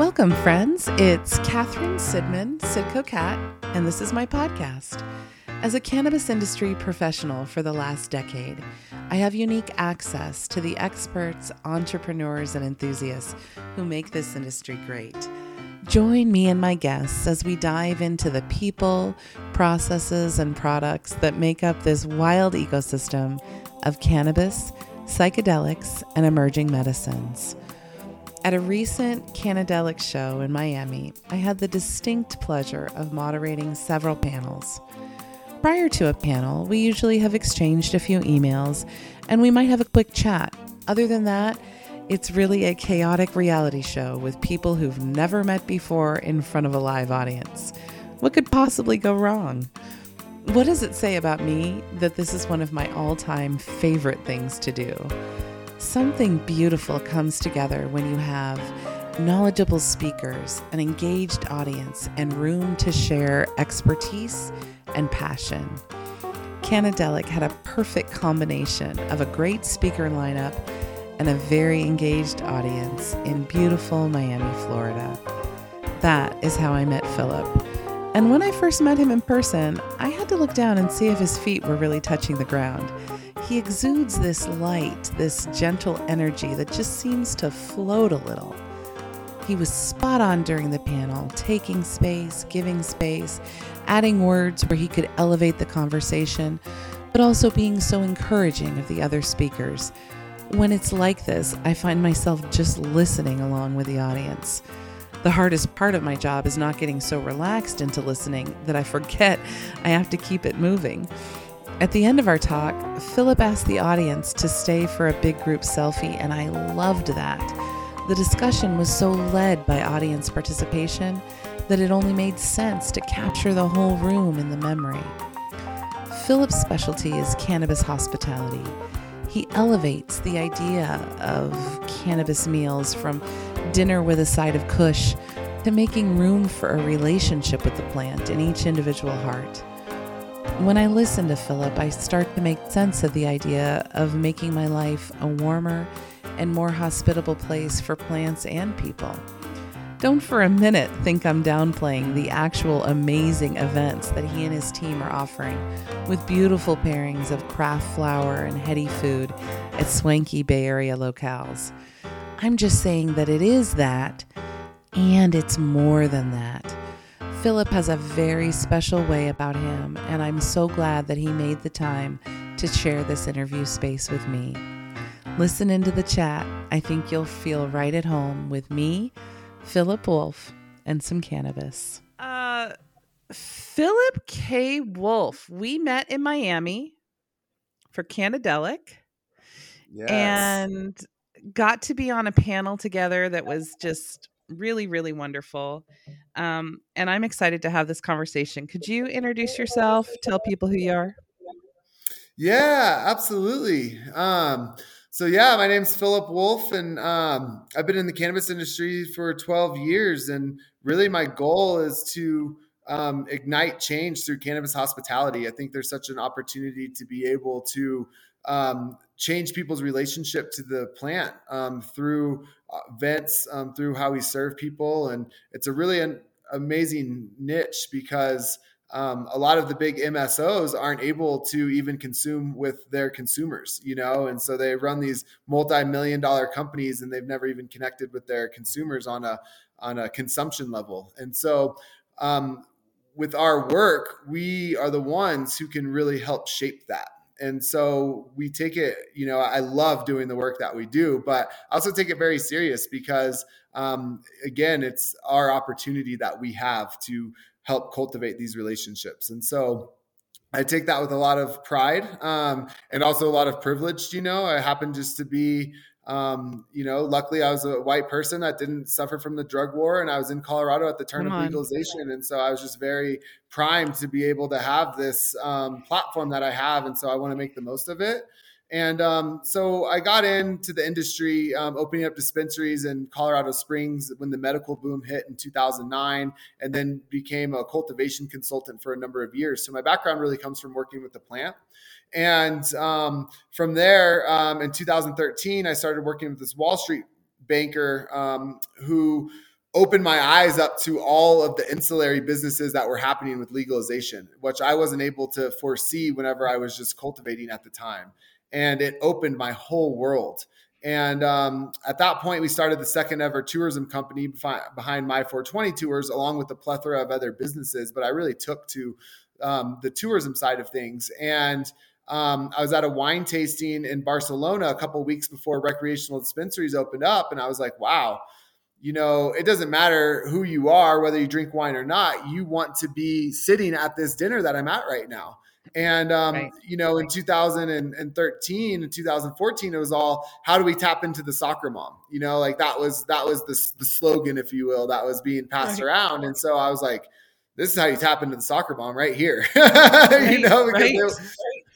Welcome, friends. It's Catherine Sidman, Sidco Cat, and this is my podcast. As a cannabis industry professional for the last decade, I have unique access to the experts, entrepreneurs, and enthusiasts who make this industry great. Join me and my guests as we dive into the people, processes, and products that make up this wild ecosystem of cannabis, psychedelics, and emerging medicines. At a recent Cannadelic show in Miami, I had the distinct pleasure of moderating several panels. Prior to a panel, we usually have exchanged a few emails and we might have a quick chat. Other than that, it's really a chaotic reality show with people who've never met before in front of a live audience. What could possibly go wrong? What does it say about me that this is one of my all time favorite things to do? Something beautiful comes together when you have knowledgeable speakers, an engaged audience, and room to share expertise and passion. Cannadelic had a perfect combination of a great speaker lineup and a very engaged audience in beautiful Miami, Florida. That is how I met Philip. And when I first met him in person, I had to look down and see if his feet were really touching the ground. He exudes this light, this gentle energy that just seems to float a little. He was spot on during the panel, taking space, giving space, adding words where he could elevate the conversation, but also being so encouraging of the other speakers. When it's like this, I find myself just listening along with the audience. The hardest part of my job is not getting so relaxed into listening that I forget I have to keep it moving. At the end of our talk, Philip asked the audience to stay for a big group selfie, and I loved that. The discussion was so led by audience participation that it only made sense to capture the whole room in the memory. Philip's specialty is cannabis hospitality. He elevates the idea of cannabis meals from dinner with a side of kush to making room for a relationship with the plant in each individual heart. When I listen to Philip, I start to make sense of the idea of making my life a warmer and more hospitable place for plants and people. Don't for a minute think I'm downplaying the actual amazing events that he and his team are offering with beautiful pairings of craft flower and heady food at swanky Bay Area locales. I'm just saying that it is that, and it's more than that. Philip has a very special way about him, and I'm so glad that he made the time to share this interview space with me. Listen into the chat. I think you'll feel right at home with me, Philip Wolf, and some cannabis. Uh, Philip K. Wolf. We met in Miami for Cannadelic. Yes. And got to be on a panel together that was just really, really wonderful. Um, and I'm excited to have this conversation. Could you introduce yourself? Tell people who you are. Yeah, absolutely. Um, so yeah, my name's Philip Wolf, and um, I've been in the cannabis industry for 12 years. And really, my goal is to um, ignite change through cannabis hospitality. I think there's such an opportunity to be able to um, change people's relationship to the plant um, through events, um, through how we serve people. And it's a really amazing niche because um, a lot of the big MSOs aren't able to even consume with their consumers, you know, and so they run these multi-million dollar companies and they've never even connected with their consumers on a on a consumption level. And so um, with our work, we are the ones who can really help shape that and so we take it you know i love doing the work that we do but i also take it very serious because um, again it's our opportunity that we have to help cultivate these relationships and so I take that with a lot of pride um, and also a lot of privilege. You know, I happen just to be um, you know, luckily I was a white person that didn't suffer from the drug war and I was in Colorado at the turn Come of legalization. On. And so I was just very primed to be able to have this um, platform that I have. And so I want to make the most of it. And um, so I got into the industry, um, opening up dispensaries in Colorado Springs when the medical boom hit in 2009, and then became a cultivation consultant for a number of years. So my background really comes from working with the plant. And um, from there, um, in 2013, I started working with this Wall Street banker um, who opened my eyes up to all of the ancillary businesses that were happening with legalization, which I wasn't able to foresee whenever I was just cultivating at the time. And it opened my whole world. And um, at that point, we started the second ever tourism company behind My 420 Tours, along with a plethora of other businesses. But I really took to um, the tourism side of things. And um, I was at a wine tasting in Barcelona a couple weeks before recreational dispensaries opened up, and I was like, wow you know, it doesn't matter who you are, whether you drink wine or not, you want to be sitting at this dinner that I'm at right now. And, um, right. you know, in 2013 and 2014, it was all, how do we tap into the soccer mom? You know, like that was, that was the, the slogan, if you will, that was being passed right. around. And so I was like, this is how you tap into the soccer mom right here, right, you know, because right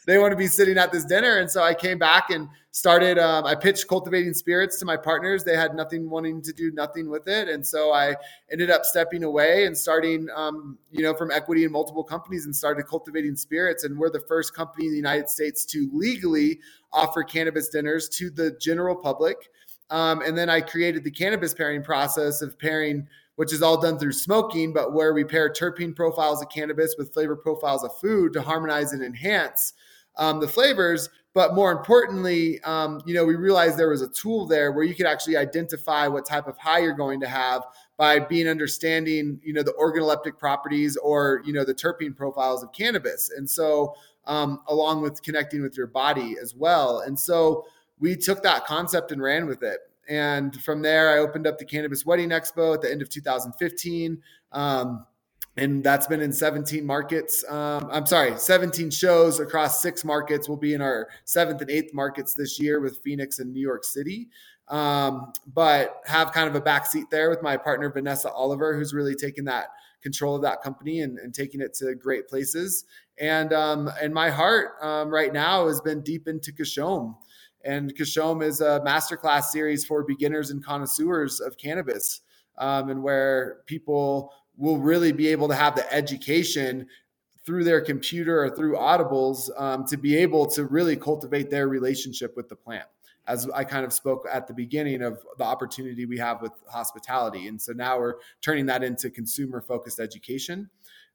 they want to be sitting at this dinner. And so I came back and started. Um, I pitched cultivating spirits to my partners. They had nothing wanting to do nothing with it, and so I ended up stepping away and starting, um, you know, from equity in multiple companies and started cultivating spirits. And we're the first company in the United States to legally offer cannabis dinners to the general public. Um, and then I created the cannabis pairing process of pairing which is all done through smoking, but where we pair terpene profiles of cannabis with flavor profiles of food to harmonize and enhance um, the flavors. But more importantly, um, you know, we realized there was a tool there where you could actually identify what type of high you're going to have by being understanding, you know, the organoleptic properties or you know the terpene profiles of cannabis, and so um, along with connecting with your body as well. And so we took that concept and ran with it. And from there, I opened up the Cannabis Wedding Expo at the end of 2015. Um, and that's been in 17 markets. Um, I'm sorry, 17 shows across six markets. We'll be in our seventh and eighth markets this year with Phoenix and New York City. Um, but have kind of a backseat there with my partner Vanessa Oliver, who's really taken that control of that company and, and taking it to great places. And um, and my heart um, right now has been deep into Kashom. And Kashom is a masterclass series for beginners and connoisseurs of cannabis, um, and where people will really be able to have the education through their computer or through audibles um, to be able to really cultivate their relationship with the plant as i kind of spoke at the beginning of the opportunity we have with hospitality. And so now we're turning that into consumer focused education.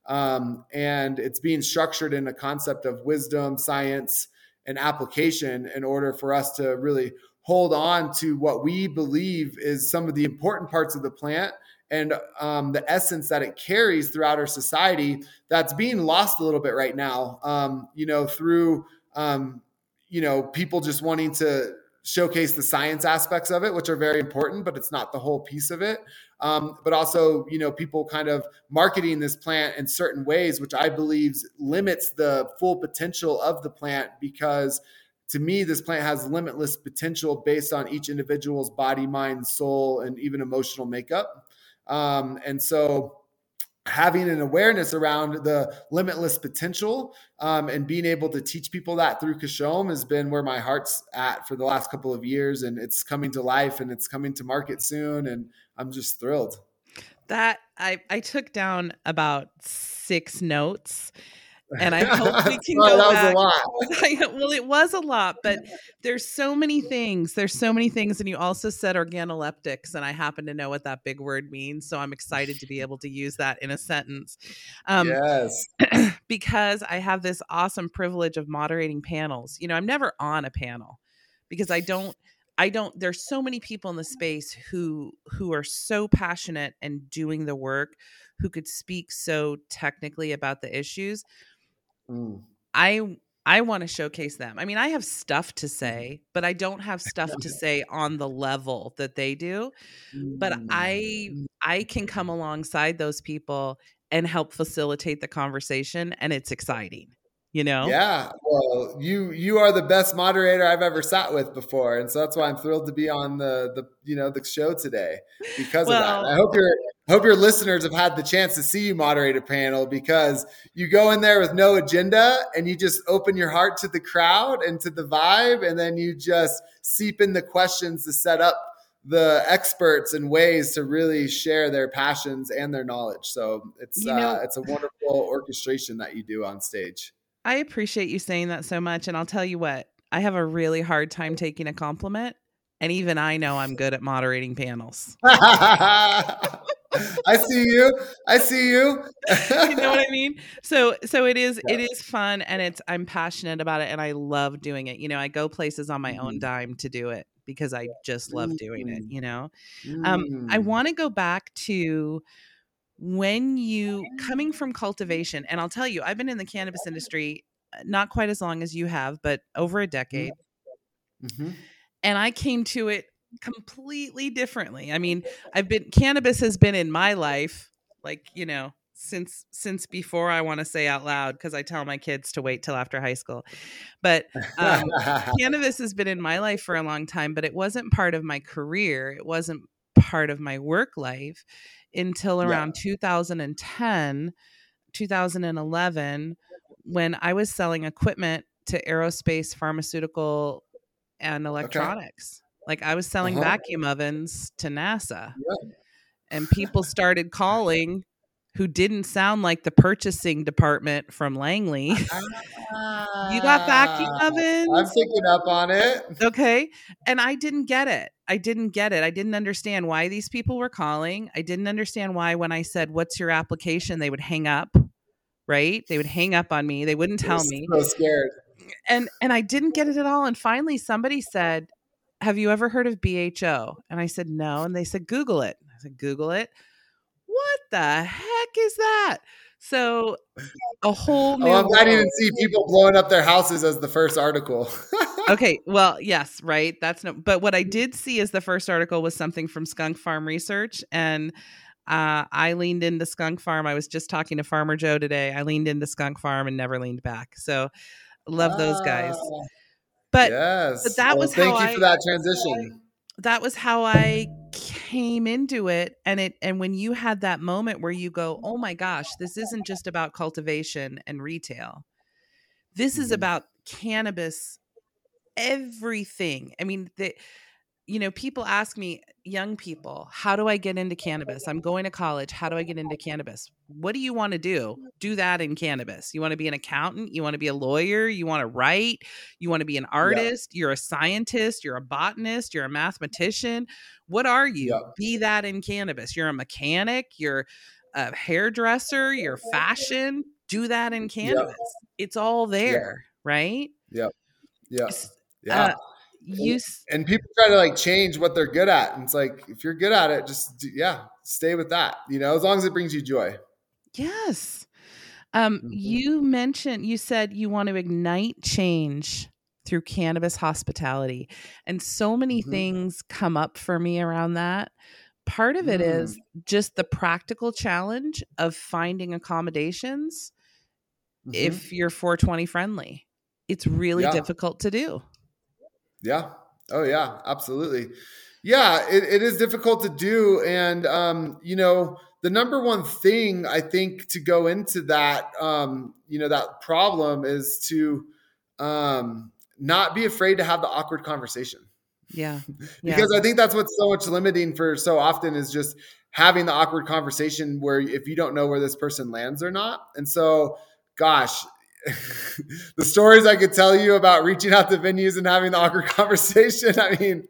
Um, and it's being structured in a concept of wisdom science and application in order for us to really hold on to what we believe is some of the important parts of the plant and um, the essence that it carries throughout our society that's being lost a little bit right now um, you know through um, you know people just wanting to showcase the science aspects of it which are very important but it's not the whole piece of it. Um, but also you know people kind of marketing this plant in certain ways which i believe limits the full potential of the plant because to me this plant has limitless potential based on each individual's body mind soul and even emotional makeup um, and so having an awareness around the limitless potential um, and being able to teach people that through Kashom has been where my heart's at for the last couple of years. And it's coming to life and it's coming to market soon. And I'm just thrilled. That I, I took down about six notes and I hope we can well, go that back. Was a lot. well, it was a lot, but there's so many things. There's so many things, and you also said organoleptics, and I happen to know what that big word means, so I'm excited to be able to use that in a sentence. Um, yes, because I have this awesome privilege of moderating panels. You know, I'm never on a panel because I don't. I don't there's so many people in the space who who are so passionate and doing the work who could speak so technically about the issues Mm. I I want to showcase them. I mean, I have stuff to say, but I don't have stuff to say on the level that they do. But I mm. I can come alongside those people and help facilitate the conversation and it's exciting you know? Yeah well you you are the best moderator i've ever sat with before and so that's why i'm thrilled to be on the the you know the show today because well, of that. I hope your hope your listeners have had the chance to see you moderate a panel because you go in there with no agenda and you just open your heart to the crowd and to the vibe and then you just seep in the questions to set up the experts and ways to really share their passions and their knowledge. So it's you know, uh, it's a wonderful orchestration that you do on stage I appreciate you saying that so much. And I'll tell you what, I have a really hard time taking a compliment. And even I know I'm good at moderating panels. I see you. I see you. you know what I mean? So so it is yeah. it is fun and it's I'm passionate about it and I love doing it. You know, I go places on my mm-hmm. own dime to do it because I just love doing it, mm-hmm. you know. Mm. Um I mm. want to go back to when you coming from cultivation and I'll tell you, I've been in the cannabis industry uh, not quite as long as you have, but over a mm-hmm. decade. Mm-hmm. And I came to it completely differently. I mean, I've been cannabis has been in my life like, you know, since since before I want to say out loud because I tell my kids to wait till after high school. But um, cannabis has been in my life for a long time, but it wasn't part of my career. It wasn't part of my work life until around yeah. 2010, 2011, when I was selling equipment to aerospace, pharmaceutical, and electronics. Okay. Like I was selling uh-huh. vacuum ovens to NASA. Yeah. And people started calling who didn't sound like the purchasing department from Langley. you got vacuum ah, ovens? I'm picking up on it. Okay. And I didn't get it. I didn't get it. I didn't understand why these people were calling. I didn't understand why when I said, What's your application? they would hang up. Right? They would hang up on me. They wouldn't tell me. So scared. And and I didn't get it at all. And finally somebody said, have you ever heard of BHO? And I said, no. And they said, Google it. I said, Google it. What the heck is that? So a whole new. Oh, I'm glad you didn't see people blowing up their houses as the first article. okay, well, yes, right. That's no. But what I did see as the first article was something from Skunk Pharm Research, and uh, I leaned into Skunk Pharm. I was just talking to Farmer Joe today. I leaned into Skunk Pharm and never leaned back. So love those guys. Ah. But, yes. but that well, was thank you I, for that transition. That was how I came into it and it and when you had that moment where you go, "Oh my gosh, this isn't just about cultivation and retail. This mm-hmm. is about cannabis everything." I mean, the you know, people ask me, young people, how do I get into cannabis? I'm going to college. How do I get into cannabis? What do you want to do? Do that in cannabis. You want to be an accountant? You want to be a lawyer? You want to write? You want to be an artist? Yeah. You're a scientist? You're a botanist? You're a mathematician? What are you? Yeah. Be that in cannabis. You're a mechanic? You're a hairdresser? You're fashion? Do that in cannabis. Yeah. It's all there, right? Yep. Yeah. Yeah. Uh, you and people try to like change what they're good at and it's like if you're good at it just yeah stay with that you know as long as it brings you joy yes um mm-hmm. you mentioned you said you want to ignite change through cannabis hospitality and so many mm-hmm. things come up for me around that part of it mm. is just the practical challenge of finding accommodations mm-hmm. if you're 420 friendly it's really yeah. difficult to do yeah. Oh yeah, absolutely. Yeah, it, it is difficult to do. And um, you know, the number one thing I think to go into that um, you know, that problem is to um not be afraid to have the awkward conversation. Yeah. because I think that's what's so much limiting for so often is just having the awkward conversation where if you don't know where this person lands or not. And so, gosh, the stories I could tell you about reaching out to venues and having the awkward conversation, I mean,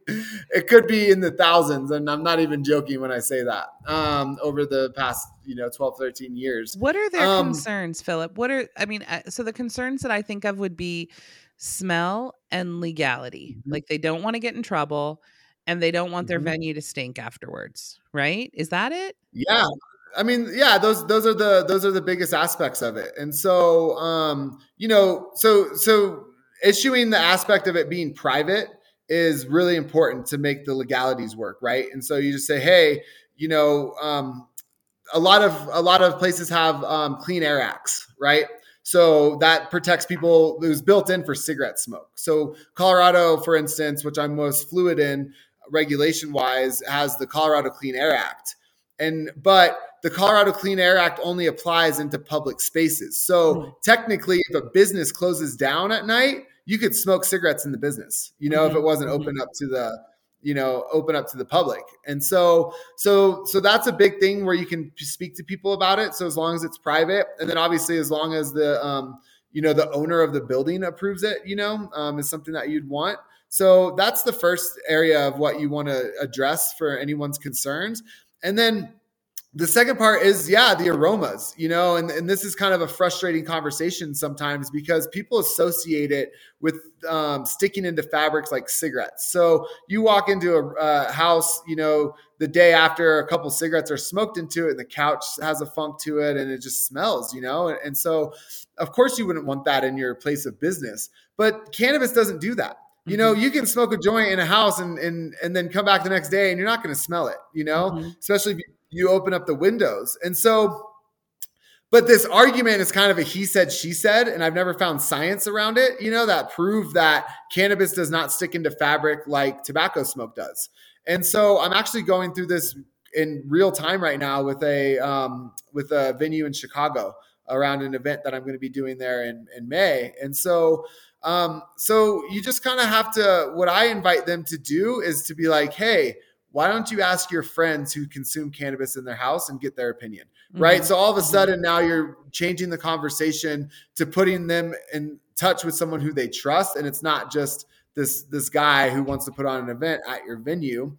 it could be in the thousands. And I'm not even joking when I say that um, over the past, you know, 12, 13 years. What are their um, concerns, Philip? What are, I mean, uh, so the concerns that I think of would be smell and legality. Mm-hmm. Like they don't want to get in trouble and they don't want their mm-hmm. venue to stink afterwards, right? Is that it? Yeah. I mean, yeah, those those are the those are the biggest aspects of it. And so um, you know, so so issuing the aspect of it being private is really important to make the legalities work, right? And so you just say, hey, you know, um, a lot of a lot of places have um, clean air acts, right? So that protects people. It was built in for cigarette smoke. So Colorado, for instance, which I'm most fluid in regulation wise, has the Colorado Clean Air Act, and but the Colorado Clean Air Act only applies into public spaces. So mm-hmm. technically, if a business closes down at night, you could smoke cigarettes in the business, you know, mm-hmm. if it wasn't mm-hmm. open up to the, you know, open up to the public. And so, so, so that's a big thing where you can speak to people about it. So as long as it's private, and then obviously as long as the, um, you know, the owner of the building approves it, you know, um, is something that you'd want. So that's the first area of what you want to address for anyone's concerns. And then the second part is yeah the aromas you know and, and this is kind of a frustrating conversation sometimes because people associate it with um, sticking into fabrics like cigarettes so you walk into a uh, house you know the day after a couple cigarettes are smoked into it and the couch has a funk to it and it just smells you know and, and so of course you wouldn't want that in your place of business but cannabis doesn't do that you know, mm-hmm. you can smoke a joint in a house and and and then come back the next day and you're not going to smell it. You know, mm-hmm. especially if you you open up the windows. And so, but this argument is kind of a he said, she said, and I've never found science around it, you know, that prove that cannabis does not stick into fabric like tobacco smoke does. And so I'm actually going through this in real time right now with a um, with a venue in Chicago around an event that I'm going to be doing there in, in May. And so um, so you just kind of have to what I invite them to do is to be like, hey, why don't you ask your friends who consume cannabis in their house and get their opinion mm-hmm. right so all of a mm-hmm. sudden now you're changing the conversation to putting them in touch with someone who they trust and it's not just this this guy who wants to put on an event at your venue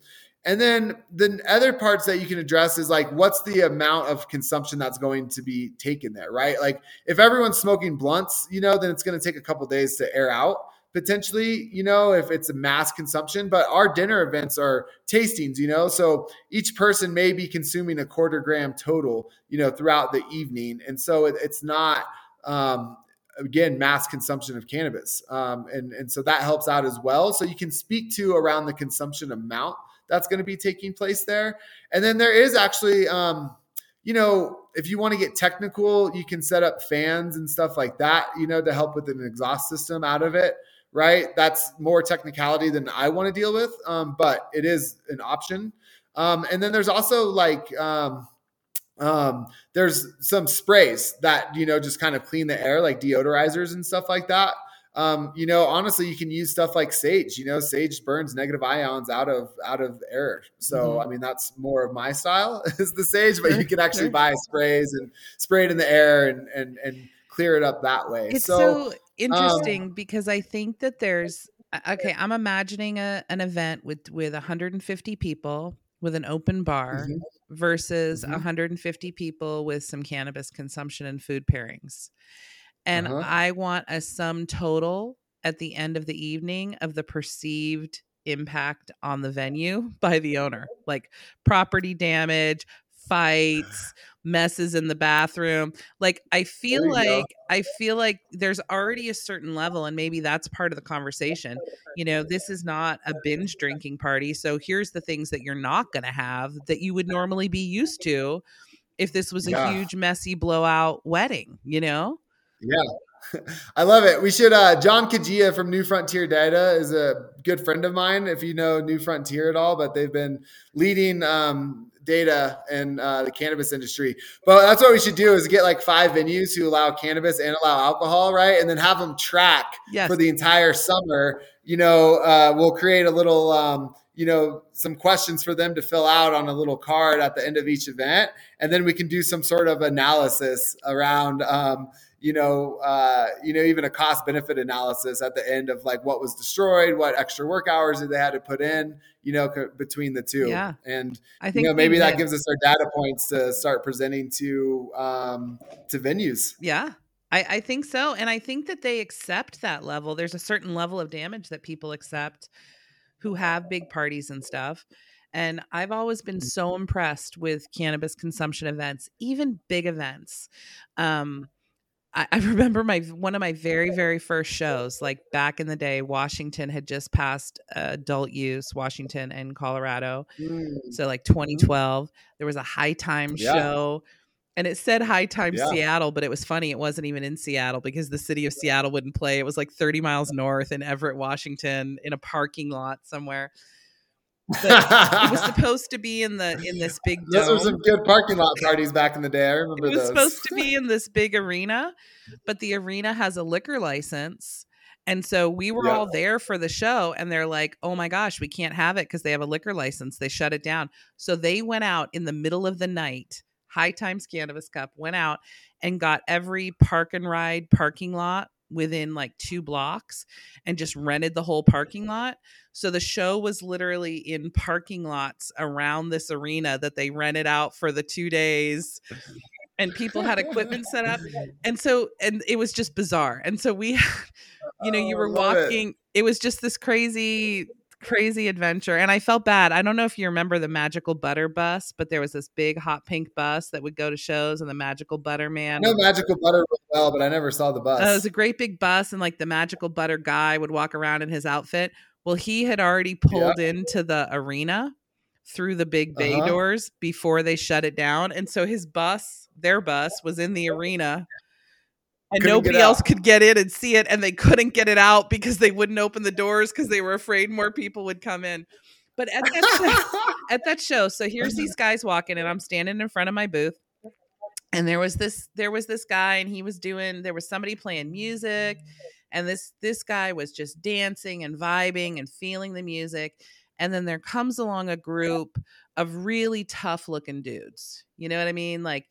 and then the other parts that you can address is like what's the amount of consumption that's going to be taken there right like if everyone's smoking blunts you know then it's going to take a couple days to air out potentially, you know, if it's a mass consumption, but our dinner events are tastings, you know, so each person may be consuming a quarter gram total, you know, throughout the evening. And so it, it's not, um, again, mass consumption of cannabis. Um, and, and so that helps out as well. So you can speak to around the consumption amount that's going to be taking place there. And then there is actually, um, you know, if you want to get technical, you can set up fans and stuff like that, you know, to help with an exhaust system out of it right? That's more technicality than I want to deal with, um, but it is an option. Um, and then there's also like um, um, there's some sprays that you know just kind of clean the air, like deodorizers and stuff like that. Um, you know, honestly, you can use stuff like sage. You know, sage burns negative ions out of out of air. So, mm-hmm. I mean, that's more of my style is the sage, but you can actually buy sprays and spray it in the air and and and clear it up that way. It's so, so interesting um, because I think that there's okay. I'm imagining a, an event with with 150 people with an open bar mm-hmm. versus mm-hmm. 150 people with some cannabis consumption and food pairings, and uh-huh. I want a sum total at the end of the evening of the perceived impact on the venue by the owner, like property damage, fights, messes in the bathroom. Like I feel like go. I feel like there's already a certain level and maybe that's part of the conversation. You know, this is not a binge drinking party. So here's the things that you're not going to have that you would normally be used to if this was a yeah. huge messy blowout wedding, you know? Yeah. I love it. We should uh John Kagia from New Frontier Data is a good friend of mine if you know New Frontier at all, but they've been leading um data in uh, the cannabis industry. But that's what we should do is get like five venues who allow cannabis and allow alcohol, right? And then have them track yes. for the entire summer. You know, uh, we'll create a little, um, you know, some questions for them to fill out on a little card at the end of each event, and then we can do some sort of analysis around. Um, you know, uh, you know, even a cost benefit analysis at the end of like what was destroyed, what extra work hours did they had to put in, you know, co- between the two. Yeah. And I think you know, maybe that gives us our data points to start presenting to um, to venues. Yeah. I, I think so. And I think that they accept that level. There's a certain level of damage that people accept who have big parties and stuff. And I've always been mm. so impressed with cannabis consumption events, even big events. Um, I, I remember my one of my very very first shows like back in the day washington had just passed adult use washington and colorado mm. so like 2012 there was a high time yeah. show and it said high time yeah. seattle but it was funny it wasn't even in seattle because the city of seattle wouldn't play it was like 30 miles north in everett washington in a parking lot somewhere but it was supposed to be in the in this big. Those were some good parking lot parties back in the day. I remember. It was those. supposed to be in this big arena, but the arena has a liquor license. And so we were yeah. all there for the show, and they're like, oh my gosh, we can't have it because they have a liquor license. They shut it down. So they went out in the middle of the night. High Times Cannabis Cup went out and got every park and ride parking lot within like two blocks and just rented the whole parking lot. So the show was literally in parking lots around this arena that they rented out for the two days. And people had equipment set up. And so, and it was just bizarre. And so we, you know, you Oh, were love it. walking, it was just this crazy crazy adventure and i felt bad i don't know if you remember the magical butter bus but there was this big hot pink bus that would go to shows and the magical butter man No magical butter well, but I never saw the bus. uh, it was a great big bus and like the magical butter guy would walk around in his outfit well he had already pulled into the arena through the big bay Uh-huh. doors before they shut it down and so his bus their bus was in the arena and Couldn't nobody else could get in and see it and they couldn't get it out because they wouldn't open the doors because they were afraid more people would come in. But at that show, at that show so here's these guys walking and i'm standing in front of my booth and there was this there was this guy and he was doing there was somebody playing music and this this guy was just dancing and vibing and feeling the music and then there comes along a group of really tough looking dudes you know what i mean? Like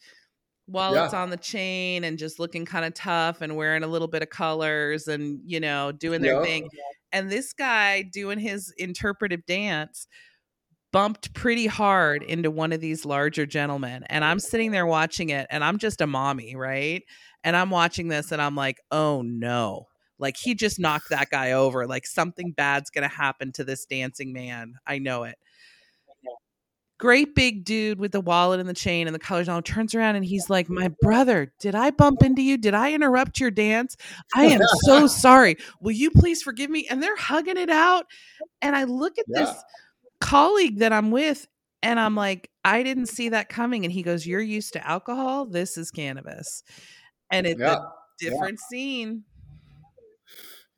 wallets on the chain and just looking kind of tough and wearing a little bit of colors and you know doing their Yup. thing. And this guy doing his interpretive dance bumped pretty hard into one of these larger gentlemen and i'm sitting there watching it and i'm just a mommy right? And i'm watching this and i'm like oh no. Like he just knocked that guy over like something bad's gonna happen to this dancing man. I know it great big dude with the wallet and the chain and the colors on turns around and he's like my brother did i bump into you? Did i interrupt your dance? I am so sorry. Will you please forgive me? And they're hugging it out. And i look at Yeah. this colleague that i'm with and i'm like i didn't see that coming. And he goes you're used to alcohol. This is cannabis. And it's Yeah. a different scene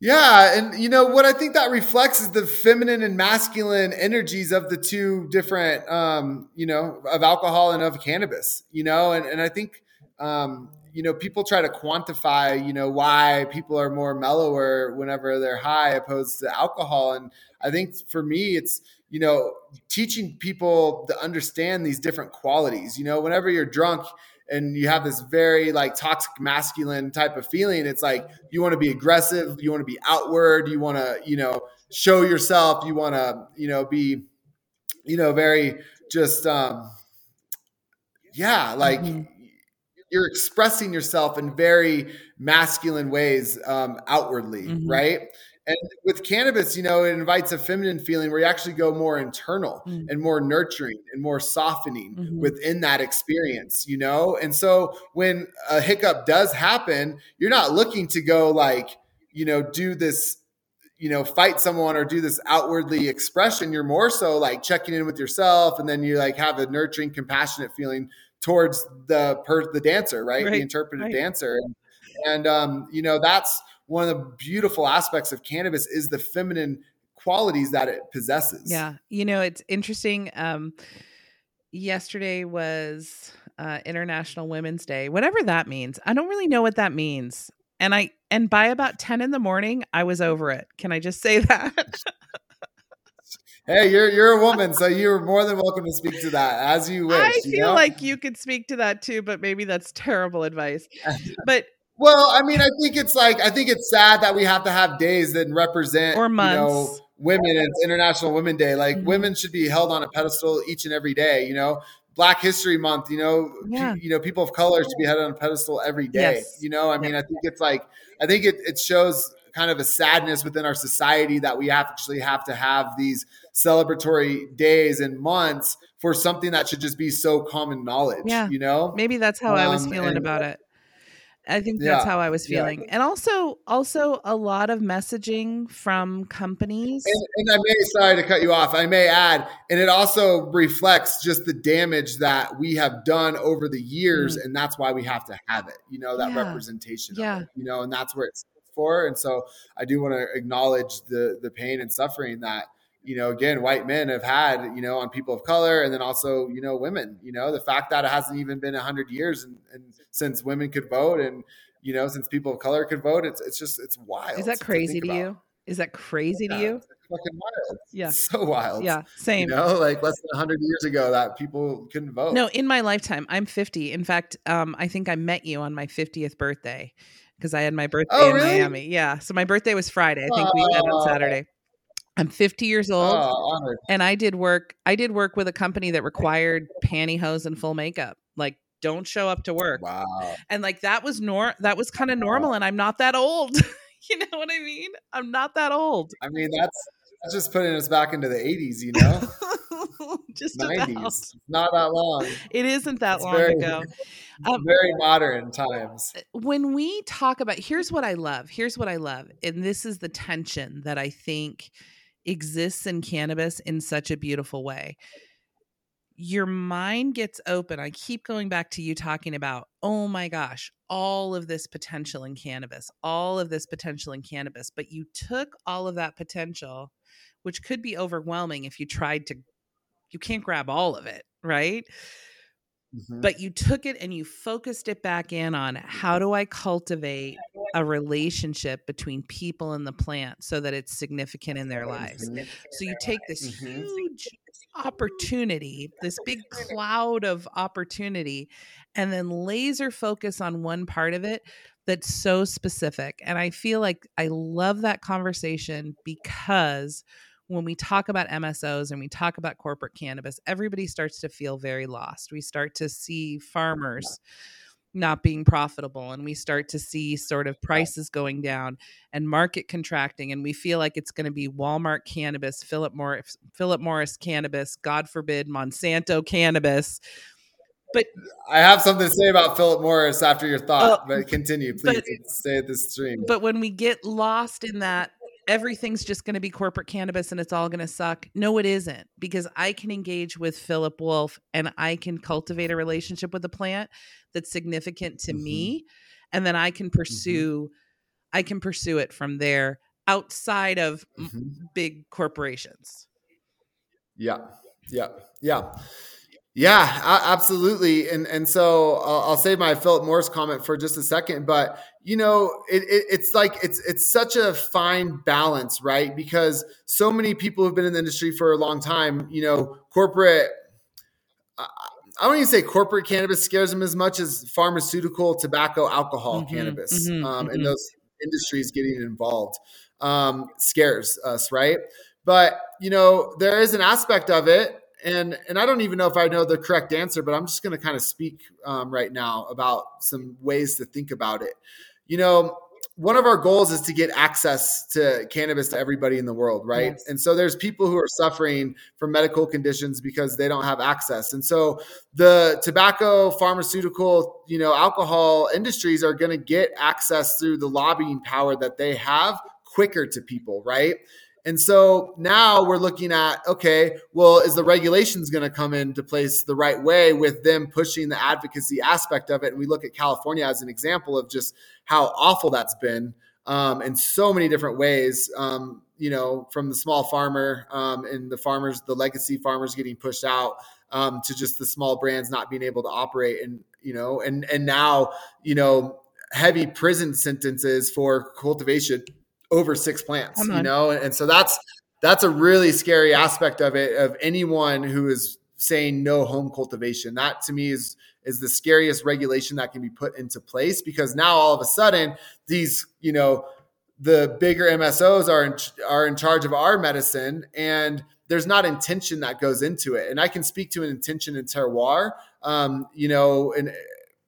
Yeah, and you know what I think that reflects is the feminine and masculine energies of the two different, um, you know, of alcohol and of cannabis. You know, and and I think, um, you know, people try to quantify, you know, why people are more mellower whenever they're high opposed to alcohol, and I think for me, it's you know, teaching people to understand these different qualities. You know, whenever you're drunk and you have this very like toxic masculine type of feeling, it's like you want to be aggressive, you want to be outward, you want to, you know, show yourself, you want to, you know, be, you know, very just, um, yeah, like Mhm. you're expressing yourself in very masculine ways um, outwardly, Mhm. right? And with cannabis, you know, it invites a feminine feeling where you actually go more internal Mm. and more nurturing and more softening Mhm. within that experience, you know? And so when a hiccup does happen, you're not looking to go like, you know, do this, you know, fight someone or do this outwardly expression. You're more so like checking in with yourself and then you like have a nurturing, compassionate feeling towards the per the dancer, right? Right, The interpretive right. dancer. And, and um, you know, that's one of the beautiful aspects of cannabis is the feminine qualities that it possesses. Yeah. You know, it's interesting. Um, yesterday was uh, International Women's Day, whatever that means. I don't really know what that means. And I and by about 10 in the morning, I was over it. Can I just say that? Hey, you're you're a woman, so you're more than welcome to speak to that as you wish. I you feel know? like you could speak to that too, but maybe that's terrible advice. But Well, I mean, I think it's like I think it's sad that we have to have days that represent Or you know months. women. It's International Women Day. Like Mhm. women should be held on a pedestal each and every day. You know, Black History Month. You know, Yeah. you know, people of color should be held on a pedestal every day. Yes. You know, I mean, I think it's like I think it it shows kind of a sadness within our society that we actually have to have these celebratory days and months for something that should just be so common knowledge. Yeah. You know, maybe that's how I was Um, feeling and- about it. I think that's how I was yeah. feeling. And also also a lot of messaging from companies. And, and I may, sorry to cut you off, I may add, and it also reflects just the damage that we have done over the years, and that's why we have to have it, you know, that Mm. Yeah. representation, of Yeah. it, you know, and that's where it's for. And so I do want to acknowledge the the pain and suffering that, you know, again, white men have had, you know, on people of color, and then also, you know, women, you know, the fact that it hasn't even been a hundred years and, and since women could vote and, you know, since people of color could vote, it's it's just it's wild. Is that crazy think to you? Is that crazy to you? It's fucking wild. Yeah. It's so wild. Yeah, same. You know, like less than 100 years ago that people couldn't vote. No, in my lifetime, I'm 50. In fact, um, I think I met you on my 50th birthday because I had my birthday Oh, in really? Miami. Yeah. So my birthday was Friday. I think we met on Saturday. I'm 50 years old Oh, and I did work I did work with a company that required pantyhose and full makeup. Like don't show up to work. Wow. And like that was nor that was kind of normal and I'm not that old. you know what I mean? I'm not that old. I mean, that's that's just putting us back into the 80s, you know, Just 90s. about. Not that long. It isn't that It's long very- ago. Um, Very modern times. when we talk about here's what I love. Here's what I love. And this is the tension that I think exists in cannabis in such a beautiful way. Your mind gets open. I keep going back to you talking about, oh my gosh, all of this potential in cannabis, all of this potential in cannabis. But you took all of that potential, which could be overwhelming if you tried to, you can't grab all of it, right? Mhm. but you took it and you focused it back in on how do I cultivate a relationship between people and the plant so that it's significant in their lives. So you take this Mhm. huge opportunity, this big cloud of opportunity, and then laser focus on one part of it that's so specific. And I feel like I love that conversation because when we talk about MSOs and we talk about corporate cannabis, everybody starts to feel very lost. We start to see farmers not being profitable and we start to see sort of prices going down and market contracting and we feel like it's going to be Walmart cannabis, Philip Morris Philip Morris cannabis, God forbid Monsanto cannabis. But I have something to say about Philip Morris after your thought, Oh, but continue, but- please. stay at this stream. But when we get lost in that everything's just going to be corporate cannabis and it's all going to suck. No, it isn't because I can engage with Philip Wolf and I can cultivate a relationship with the plant that's significant to Mhm. me. And then I can pursue, I can pursue it from there outside of m- Mhm. big corporations. Yeah, yeah, yeah, yeah, absolutely. And and so I'll, I'll save my Philip Morris comment for just a second, but you know, it, it, it's like it's it's such a fine balance, right? Because so many people who've been in the industry for a long time, you know, corporate. I don't even say corporate cannabis scares them as much as pharmaceutical, tobacco, alcohol, Mhm, cannabis, mhm, um, and mhm. those industries getting involved um, scares us, right? But you know, there is an aspect of it, and and I don't even know if I know the correct answer, but I'm just going to kind of speak um, right now about some ways to think about it. You know, one of our goals is to get access to cannabis to everybody in the world, right? Yes. And so there's people who are suffering from medical conditions because they don't have access. And so the tobacco, pharmaceutical, you know, alcohol industries are going to get access through the lobbying power that they have quicker to people, right? And so now we're looking at okay, well, is the regulations going to come into place the right way with them pushing the advocacy aspect of it? And we look at California as an example of just how awful that's been um, in so many different ways. Um, you know, from the small farmer um, and the farmers, the legacy farmers getting pushed out um, to just the small brands not being able to operate, and you know, and and now you know, heavy prison sentences for cultivation over six plants. You know, and so that's that's a really scary aspect of it. Of anyone who is saying no home cultivation, that to me is is the scariest regulation that can be put into place because now all of a sudden these you know the bigger MSOs are in, are in charge of our medicine and there's not intention that goes into it and I can speak to an intention in terroir um, you know and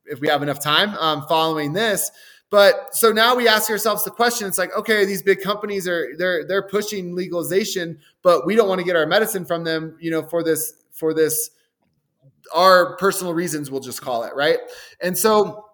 if we have enough time um, following this but so now we ask ourselves the question it's like okay these big companies are they're they're pushing legalization but we don't want to get our medicine from them you know for this for this our personal reasons we'll just call it right? And so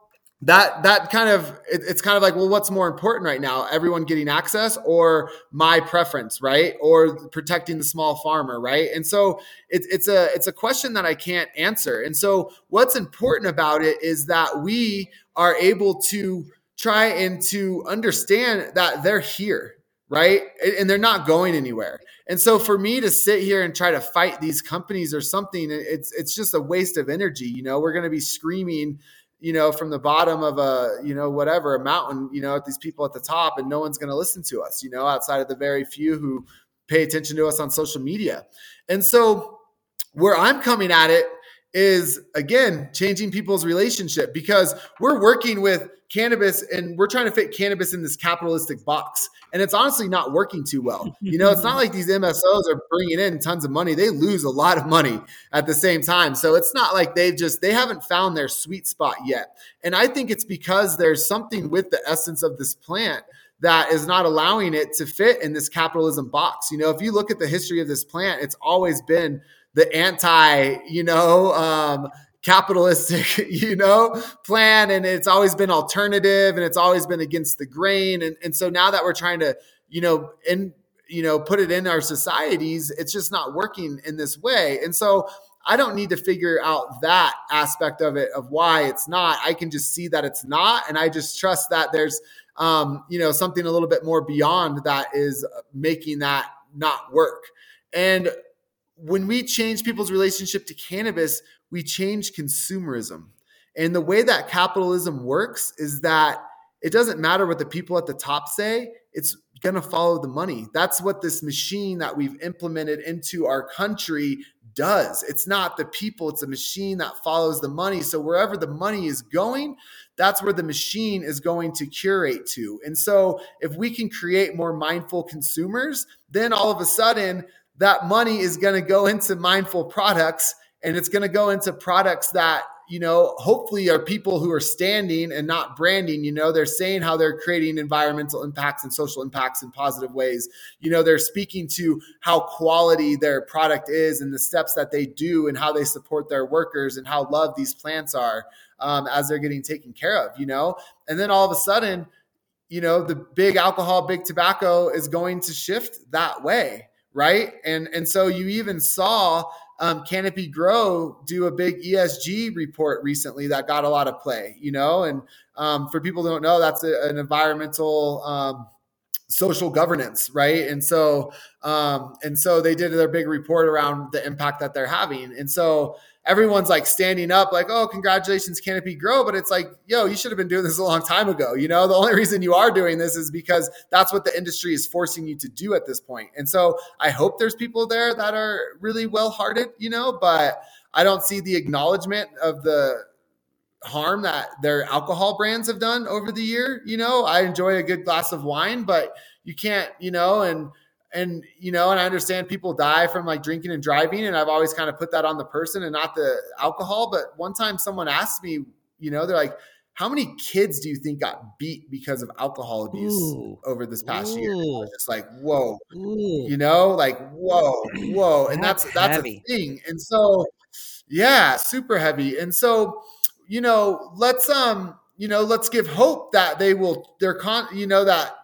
that that kind of it, it's kind of like well what's more important right now everyone getting access or my preference right? Or protecting the small farmer right? And so it, it's a it's a question that i can't answer. And so what's important about it is that we are able to try and to understand that they're here right? And they're not going anywhere. And so for me to sit here and try to fight these companies or something it's it's just a waste of energy you know? We're going to be screaming you know from the bottom of a you know whatever a mountain you know at these people at the top and no one's going to listen to us you know outside of the very few who pay attention to us on social media. And so where i'm coming at it is again changing people's relationship because we're working with cannabis and we're trying to fit cannabis in this capitalistic box. And it's honestly not working too well. You know it's not like these msos are bringing in tons of money. They lose a lot of money at the same time. So it's not like they've just they haven't found their sweet spot yet. And i think it's because there's something with the essence of this plant that is not allowing it to fit in this capitalism box. You know if you look at the history of this plant it's always been the anti you know um, capitalistic, you know, plan. And it's always been alternative and it's always been against the grain. And, and so now that we're trying to, you know, in, you know, put it in our societies, it's just not working in this way. And so I don't need to figure out that aspect of it of why it's not. I can just see that it's not. And I just trust that there's, um, you know, something a little bit more beyond that is making that not work. And when we change people's relationship to cannabis, we change consumerism. And the way that capitalism works is that it doesn't matter what the people at the top say, it's going to follow the money. That's what this machine that we've implemented into our country does. It's not the people, it's a machine that follows the money. So wherever the money is going, that's where the machine is going to curate to. And so if we can create more mindful consumers, then all of a sudden that money is going to go into mindful products and it's going to go into products that you know hopefully are people who are standing and not branding. You know they're saying how they're creating environmental impacts and social impacts in positive ways. You know they're speaking to how quality their product is and the steps that they do and how they support their workers and how loved these plants are um, as they're getting taken care of you know? And then all of a sudden you know the big alcohol big tobacco is going to shift that way right? And and so you even saw um, Canopy Growth do a big ESG report recently that got a lot of play, you know, and um, for people who don't know, that's a, an environmental um, social governance, right? And so, um, and so they did their big report around the impact that they're having, and so everyone's like standing up, like, oh, congratulations, Canopy Growth. But it's like, yo, you should have been doing this a long time ago. You know, the only reason you are doing this is because that's what the industry is forcing you to do at this point. And so I hope there's people there that are really well hearted, you know, but I don't see the acknowledgement of the harm that their alcohol brands have done over the year. You know, I enjoy a good glass of wine, but you can't, you know, and and you know and i understand people die from like drinking and driving and i've always kind of put that on the person and not the alcohol but one time someone asked me you know they're like how many kids do you think got beat because of alcohol abuse Ooh. over this past Ooh. year it's like whoa Ooh. you know like whoa whoa and that's that's, that's a thing and so yeah super heavy and so you know let's um you know let's give hope that they will they're con you know that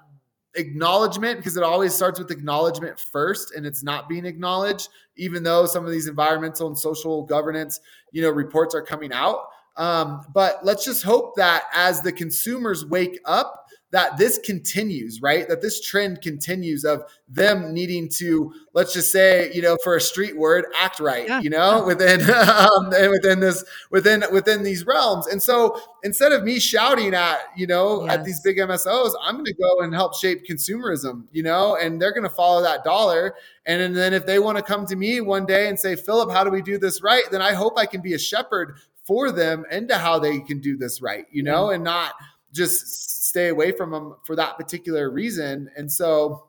acknowledgement because it always starts with acknowledgement first and it's not being acknowledged even though some of these environmental and social governance you know reports are coming out. Um, but let's just hope that as the consumers wake up that this continues, right? That this trend continues of them needing to, let's just say, you know, for a street word, act right, yeah. you know, within um, within this within within these realms. And so instead of me shouting at, you know, yes. at these big MSOs, I'm going to go and help shape consumerism, you know, and they're going to follow that dollar. And, and then if they want to come to me one day and say, Philip, how do we do this right? Then I hope I can be a shepherd for them into how they can do this right, you know, mm-hmm. and not just stay away from them for that particular reason. And so,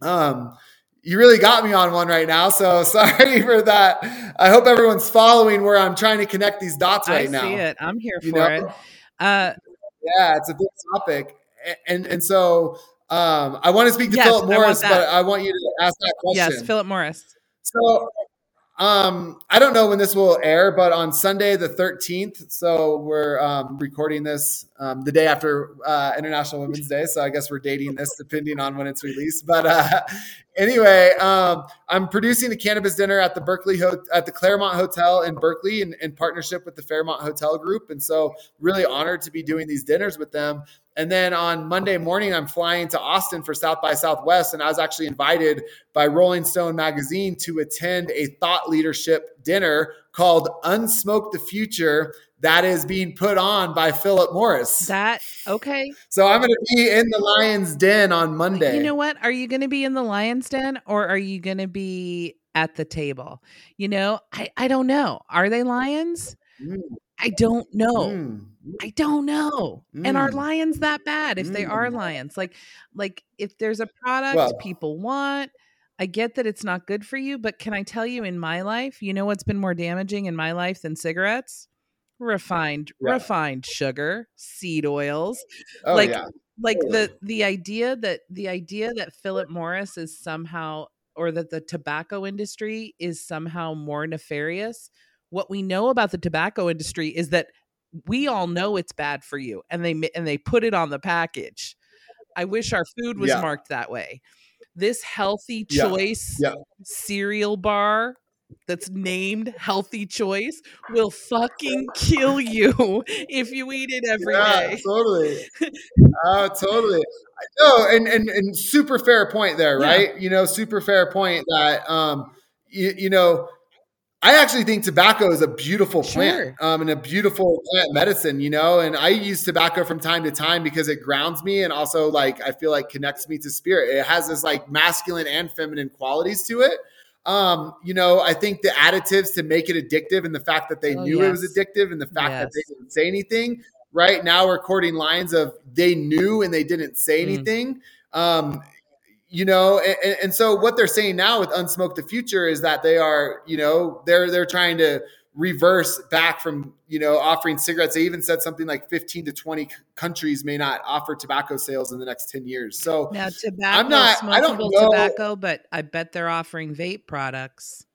um, you really got me on one right now. So sorry for that. I hope everyone's following where I'm trying to connect these dots right now. I see it. I'm here you for know? it. Uh, yeah, it's a big topic. And, and so um, I want to speak to yes, Philip Morris, I but I want you to ask that question. Yes, Philip Morris. So um, I don't know when this will air, but on Sunday the 13th, so we're um, recording this um, the day after uh, International Women's Day. So I guess we're dating this depending on when it's released. But uh, anyway, um, I'm producing a cannabis dinner at the Berkeley Ho- at the Claremont Hotel in Berkeley in, in partnership with the Fairmont Hotel Group, and so really honored to be doing these dinners with them. And then on Monday morning, I'm flying to Austin for South by Southwest. And I was actually invited by Rolling Stone magazine to attend a thought leadership dinner called Unsmoke the Future that is being put on by Philip Morris. That, okay. So I'm going to be in the Lion's Den on Monday. You know what? Are you going to be in the Lion's Den or are you going to be at the table. You know, I, I don't know. Are they lions? Mm. Mm, I don't know. mm, I don't know. And are mm, lions that bad if they are mm. lions? Like like if there's a product Well, people want, I get that it's not good for you, but can I tell you in my life, you know what's been more damaging in my life than cigarettes? Refined yeah. refined sugar, seed oils. Oh Like yeah. like Totally. the the idea that the idea that Philip Morris is somehow or that the tobacco industry is somehow more nefarious. What we know about the tobacco industry is that we all know it's bad for you and they and they put it on the package. I wish our food was Yeah. marked that way. This healthy choice Yeah. cereal bar that's named healthy choice will fucking kill you if you eat it every Yeah, day. totally. Oh, totally. No, and, and and super fair point there, Yeah. right? You know, super fair point that um you, you know, I actually think tobacco is a beautiful plant Sure. um, and a beautiful plant medicine, you know. And I use tobacco from time to time because it grounds me and also like I feel like connects me to spirit. It has this like masculine and feminine qualities to it. Um, you know, I think the additives to make it addictive and the fact that they Oh, knew it was addictive and the fact that they didn't say anything. Right now, recording lines of they knew and they didn't say Mm. anything. Um, you know and, and so what they're saying now with unsmoke the future is that they are you know they're they're trying to reverse back from you know offering cigarettes. They even said something like 15 to 20 c- countries may not offer tobacco sales in the next 10 years. So Now tobacco, i'm not- I don't know- tobacco, but I bet they're offering vape products.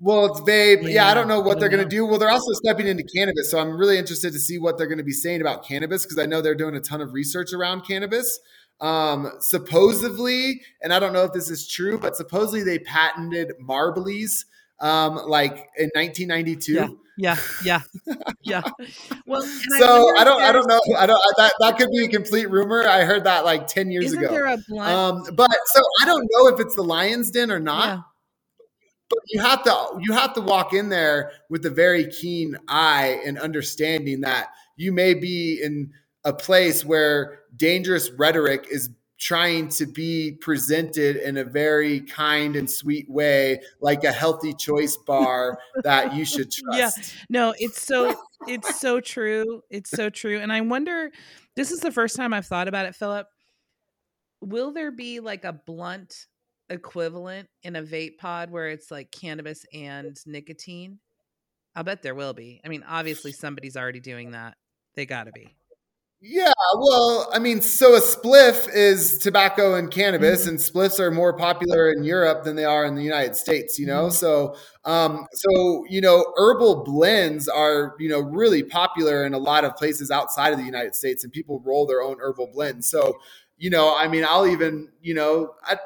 well it's vape. Yeah, Yeah, i don't know what I they're going to do. Well they're also stepping into cannabis so i'm really interested to see what they're going to be saying about cannabis because i know they're doing a ton of research around cannabis um supposedly and i don't know if this is true but supposedly they patented marblies um like in 1992 Yeah. Yeah, yeah, yeah. Well, so wonder I don't, I don't know. I don't. That that could be a complete rumor. I heard that like ten years Isn't ago. there a blunt? Um, but so I don't know if it's the Lions Den or not. yeah. But you have to you have to walk in there with a very keen eye and understanding that you may be in a place where dangerous rhetoric is trying to be presented in a very kind and sweet way, like a healthy choice bar that you should trust. Yeah. No, it's so it's so true. It's so true. And I wonder this is the first time I've thought about it, Philip. Will there be like a blunt equivalent in a vape pod where it's like cannabis and nicotine? I'll bet there will be. I mean, obviously somebody's already doing that. They got to be. Yeah, well, I mean, so a spliff is tobacco and cannabis, Mhm. and spliffs are more popular in Europe than they are in the United States. You know, Mhm. so um, so you know, herbal blends are you know really popular in a lot of places outside of the United States, and people roll their own herbal blends. So you know, I mean, I'll even you know, I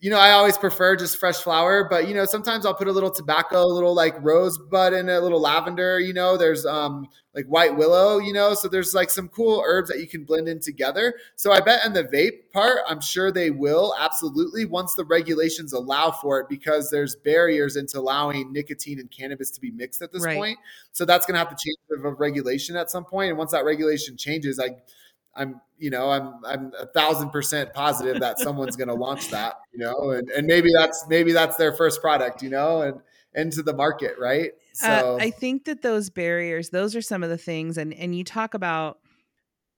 you know, I always prefer just fresh flower, but you know, sometimes I'll put a little tobacco, a little like rosebud in it, a little lavender. You know, there's um like white willow, you know, so there's like some cool herbs that you can blend in together. So I bet in the vape part, I'm sure they will absolutely once the regulations allow for it because there's barriers into allowing nicotine and cannabis to be mixed at this Right. point. So that's going to have to change of regulation at some point. And once that regulation changes, I I'm, you know, I'm, I'm a thousand percent positive that someone's going to launch that, you know, and, and maybe that's, maybe that's their first product, you know, and into the market. Right. So Uh, I think that those barriers, those are some of the things, and and you talk about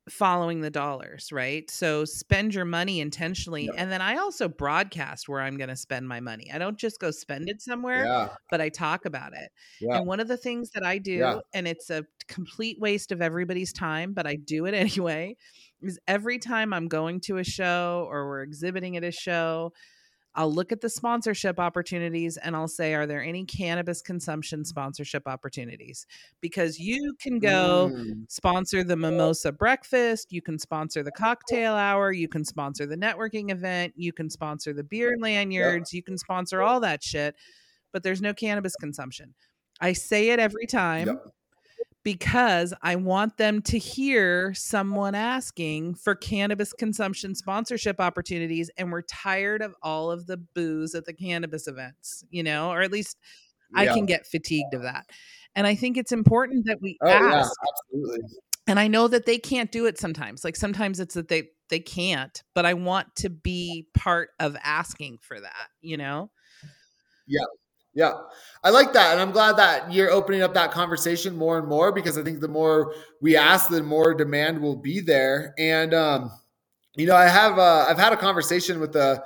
following the dollars, right? So spend your money intentionally, Yeah. and then I also broadcast where I'm going to spend my money. I don't just go spend it somewhere, yeah, but I talk about it. yeah, And one of the things that I do, and it's a complete waste of everybody's time, but I do it anyway, is every time I'm going to a show or we're exhibiting at a show, I'll look at the sponsorship opportunities and I'll say, are there any cannabis consumption sponsorship opportunities? Because you can go Mm, sponsor the mimosa breakfast, you can sponsor the cocktail hour, you can sponsor the networking event, you can sponsor the beer lanyards, you can sponsor all that shit, but there's no cannabis consumption. I say it every time Yep. Because I want them to hear someone asking for cannabis consumption sponsorship opportunities and we're tired of all of the booze at the cannabis events, you know, or at least I can get fatigued of that. And I think it's important that we Oh yeah, ask absolutely. and i know that they can't do it sometimes like sometimes it's that they they can't but i want to be part of asking for that you know Yeah. Yeah. I like that. And I'm glad that you're opening up that conversation more and more because I think the more we ask, the more demand will be there. And, um, you know, I have, uh, I've had a conversation with a,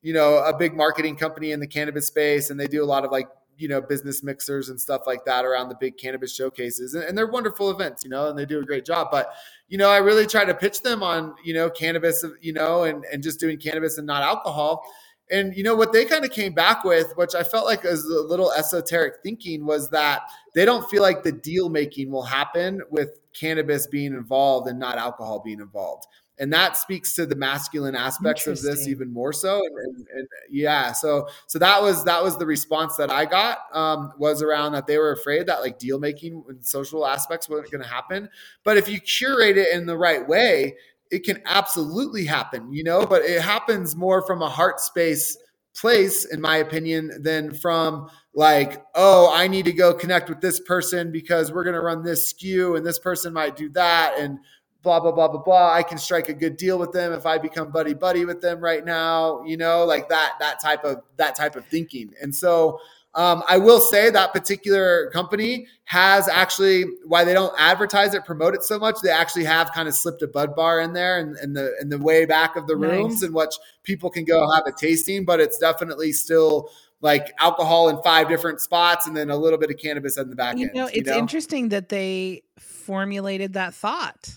you know, a big marketing company in the cannabis space and they do a lot of like, you know, business mixers and stuff like that around the big cannabis showcases. And, and they're wonderful events, you know, and they do a great job. But, you know, I really try to pitch them on, you know, cannabis, you know, and, and just doing cannabis and not alcohol and you know what they kind of came back with, which I felt like was a little esoteric thinking, was that they don't feel like the deal making will happen with cannabis being involved and not alcohol being involved. And that speaks to the masculine aspects of this even more so. And, and, and, yeah, so so that was that was the response that I got um, was around that they were afraid that like deal making and social aspects weren't going to happen. But if you curate it in the right way, it can absolutely happen, you know, but it happens more from a heart space place, in my opinion, than from like, oh, I need to go connect with this person because we're going to run this SKU and this person might do that. And blah, blah, blah, blah, blah. I can strike a good deal with them if I become buddy buddy with them right now, you know, like that, that type of, that type of thinking. And so, um, I will say that particular company has actually, why they don't advertise it, promote it so much, they actually have kind of slipped a bud bar in there in, in the in the way back of the rooms nice. in which people can go have a tasting, but it's definitely still like alcohol in five different spots and then a little bit of cannabis in the back you end. Know, it's you know? interesting that they formulated that thought.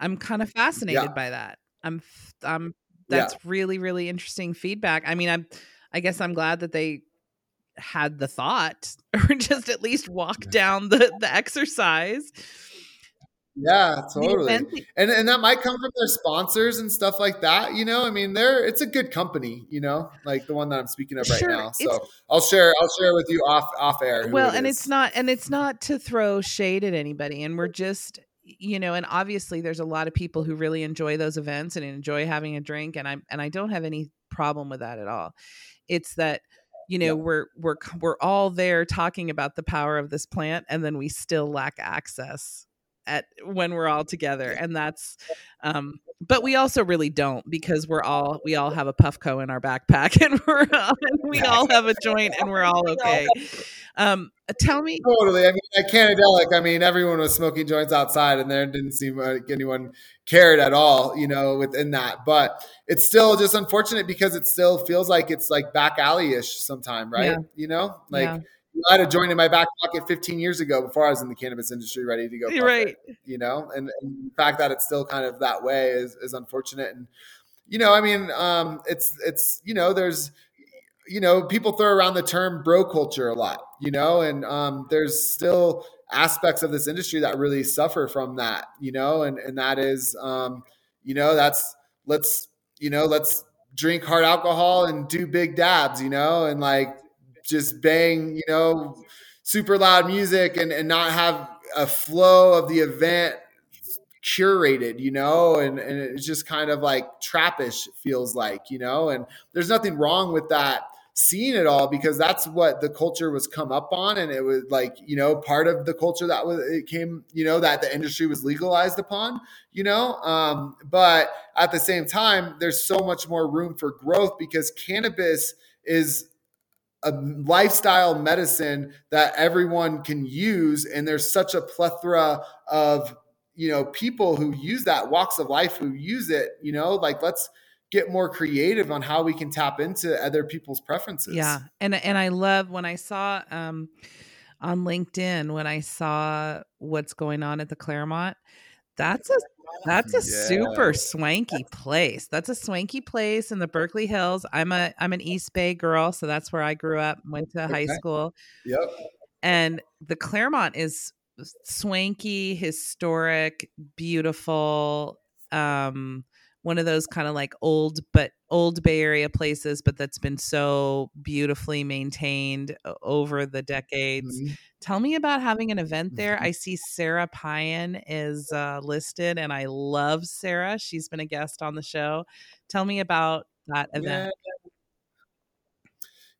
I'm kind of fascinated yeah. by that. I'm I'm that's yeah. really really interesting feedback. I mean, I'm I guess I'm glad that they had the thought or just at least walk down the the exercise. Yeah totally. and and that might come from their sponsors and stuff like that you know? I mean they're it's a good company you know like the one that i'm speaking of right sure, now. So i'll share i'll share with you off off air well it and it's not and it's not to throw shade at anybody and we're just you know and obviously there's a lot of people who really enjoy those events and enjoy having a drink and i'm and i don't have any problem with that at all. It's that you know yeah. we're we're we're all there talking about the power of this plant and then we still lack access at when we're all together and that's um but we also really don't because we're all we all have a puffco in our backpack and we're and we all have a joint and we're all okay. Um tell me totally i mean at Cannadelic i mean everyone was smoking joints outside and there didn't seem like anyone cared at all you know within that but it's still just unfortunate because it still feels like it's like back alley-ish sometime right? Yeah. you know? Like yeah I had a joint in my back pocket 15 years ago before I was in the cannabis industry, ready to go. Right. You know, and, and, the fact that it's still kind of that way is, is unfortunate. And, you know, I mean, um, it's, it's, you know, there's, you know, people throw around the term bro culture a lot, you know, and um, there's still aspects of this industry that really suffer from that, you know, and, and that is, um, you know, that's, let's, you know, let's drink hard alcohol and do big dabs, you know, and like just bang, you know, super loud music and, and not have a flow of the event curated, you know, and, and it's just kind of like trappish feels like, you know, and there's nothing wrong with that scene at all because that's what the culture was come up on and it was like you know part of the culture that was it came you know that the industry was legalized upon you know um, but at the same time there's so much more room for growth because cannabis is a lifestyle medicine that everyone can use. And there's such a plethora of you know people who use that walks of life who use it you know like let's get more creative on how we can tap into other people's preferences. Yeah. And and i love when i saw um on linkedin when i saw what's going on at the claremont that's a that's a yeah. super swanky place. That's a swanky place in the Berkeley Hills. I'm a I'm an East Bay girl, so that's where I grew up, went to okay. high school. Yep. And the Claremont is swanky, historic, beautiful. Um one of those kind of like old but old Bay Area places, but that's been so beautifully maintained over the decades. Mm-hmm. Tell me about having an event there. Mm-hmm. I see Sarah Payne is uh, listed, and I love Sarah. She's been a guest on the show. Tell me about that event. Yeah.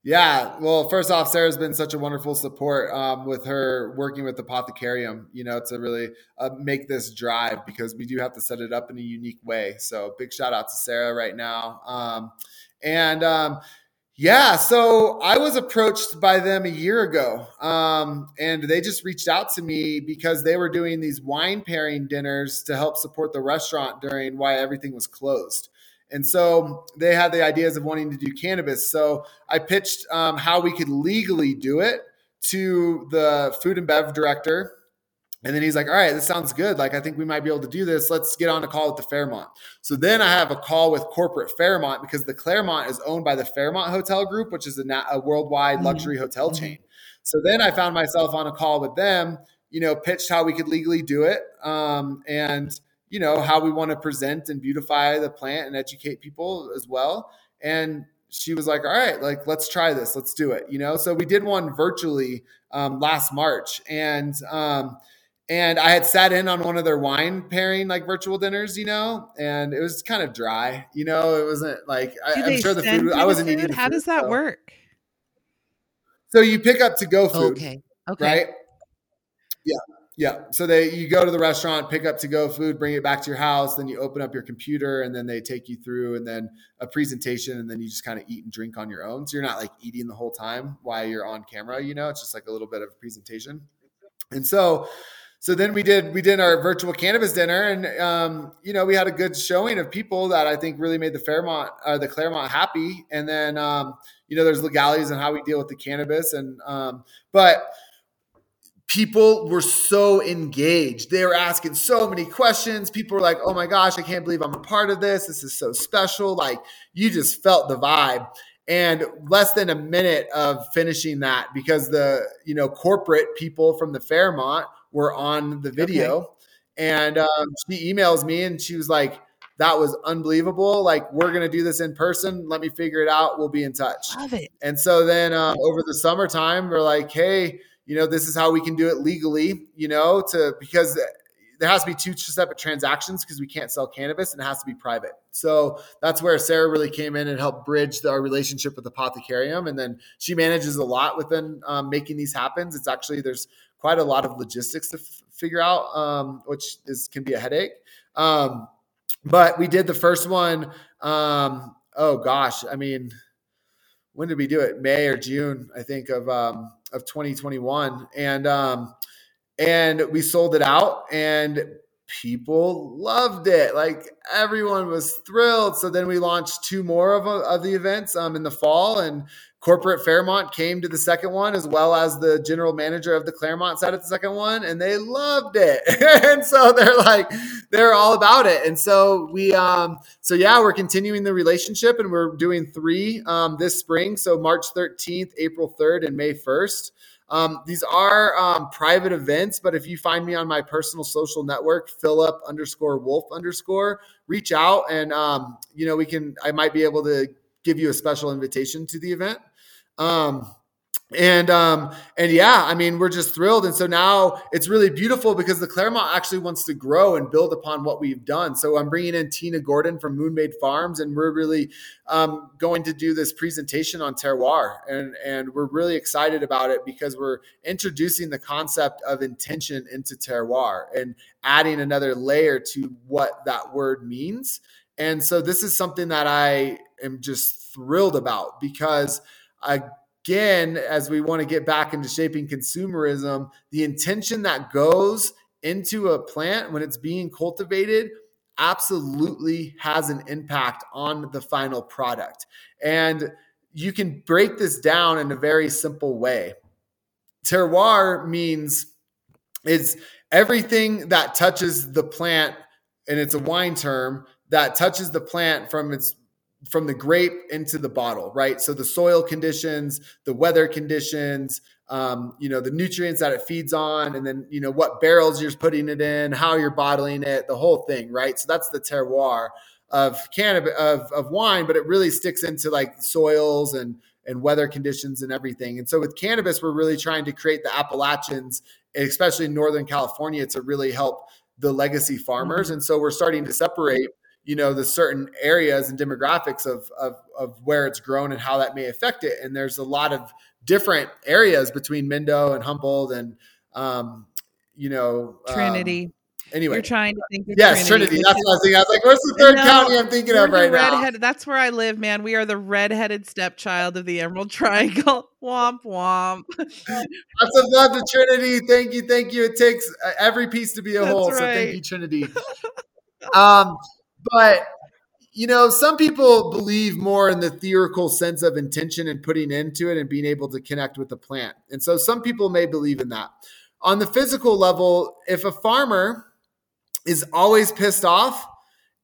Yeah, well, first off, Sarah's been such a wonderful support um, with her working with Apothecarium, you know, to really uh, make this drive because we do have to set it up in a unique way. So, big shout out to Sarah right now. Um, and um, Yeah, so I was approached by them a year ago, um, and they just reached out to me because they were doing these wine pairing dinners to help support the restaurant during why everything was closed. And so they had the ideas of wanting to do cannabis. So I pitched um, how we could legally do it to the food and bev director and then he's like, all right, this sounds good. Like, I think we might be able to do this. Let's get on a call with the Fairmont. So then I have a call with corporate Fairmont because the Claremont is owned by the Fairmont Hotel Group, which is a, a worldwide mm-hmm. luxury mm-hmm. hotel chain. So then I found myself on a call with them, you know, pitched how we could legally do it um, and, you know, how we want to present and beautify the plant and educate people as well. And she was like, all right, like, let's try this. Let's do it. You know, so we did one virtually um, last March. And, um, and I had sat in on one of their wine pairing like virtual dinners, you know, and it was kind of dry, you know. It wasn't like I, am sure the food. I wasn't food? eating. How food, does that so. work? So you pick up to go food. Okay. Okay. Right. Yeah. Yeah. So they you go to the restaurant, pick up to go food, bring it back to your house, then you open up your computer and then they take you through and then a presentation and then you just kind of eat and drink on your own. So you're not like eating the whole time while you're on camera, you know, it's just like a little bit of a presentation. And so so then we did we did our virtual cannabis dinner and um, you know we had a good showing of people that i think really made the fairmont uh, the claremont happy and then um, you know there's legalities on how we deal with the cannabis and um, but people were so engaged they were asking so many questions people were like oh my gosh i can't believe i'm a part of this this is so special like you just felt the vibe and less than a minute of finishing that because the you know corporate people from the fairmont were on the video. Okay. And um, she emails me and she was like, that was unbelievable. Like, we're going to do this in person. Let me figure it out. We'll be in touch. Love it. And so then uh, over the summertime, we're like, hey, you know, this is how we can do it legally, you know, to because there has to be two separate transactions because we can't sell cannabis and it has to be private. So that's where Sarah really came in and helped bridge the, our relationship with Apothecarium. And then she manages a lot within um, making these happen. It's actually, there's quite a lot of logistics to f- figure out, um, which is can be a headache. Um, but we did the first one. Um, oh gosh, I mean, when did we do it? May or June, I think of um, of 2021, and um, and we sold it out, and people loved it. Like everyone was thrilled. So then we launched two more of, of the events um, in the fall, and corporate Fairmont came to the second one as well as the general manager of the Claremont side at the second one, and they loved it. and so they're like, they're all about it. And so we, um, so yeah, we're continuing the relationship, and we're doing three um, this spring. So March 13th, April 3rd, and May 1st. Um, these are um, private events, but if you find me on my personal social network, Philip underscore Wolf underscore, reach out and um, you know we can. I might be able to give you a special invitation to the event. Um, and um and yeah i mean we're just thrilled. And so now it's really beautiful because the claremont actually wants to grow and build upon what we've done. So i'm bringing in tina gordon from moonmade farms and we're really um, going to do this presentation on terroir. And and we're really excited about it because we're introducing the concept of intention into terroir and adding another layer to what that word means. And so this is something that i am just thrilled about because I again, as we want to get back into shaping consumerism, the intention that goes into a plant when it's being cultivated absolutely has an impact on the final product. And you can break this down in a very simple way. Terroir means it's everything that touches the plant, and it's a wine term that touches the plant from its from the grape into the bottle, right? So the soil conditions, the weather conditions, um, you know, the nutrients that it feeds on, and then you know what barrels you're putting it in, how you're bottling it, the whole thing, right? So that's the terroir of cannabis of, of wine, but it really sticks into like soils and and weather conditions and everything. And so with cannabis, we're really trying to create the appellations, especially in Northern California, to really help the legacy farmers. Mm-hmm. And so we're starting to separate you know the certain areas and demographics of, of of where it's grown and how that may affect it and there's a lot of different areas between Mendo and Humboldt and um, you know um, Trinity Anyway, you're trying to think. yes, Trinity. Trinity. That's what I was thinking. I was like, "Where's the third no, county I'm thinking of right redhead, now?" That's where I live, man. We are the redheaded stepchild of the Emerald Triangle. womp womp. Lots of love to Trinity. Thank you, thank you. It takes uh, every piece to be a that's whole. Right. So thank you, Trinity. um, but you know, some people believe more in the theoretical sense of intention and putting into it and being able to connect with the plant. And so some people may believe in that. On the physical level, if a farmer is always pissed off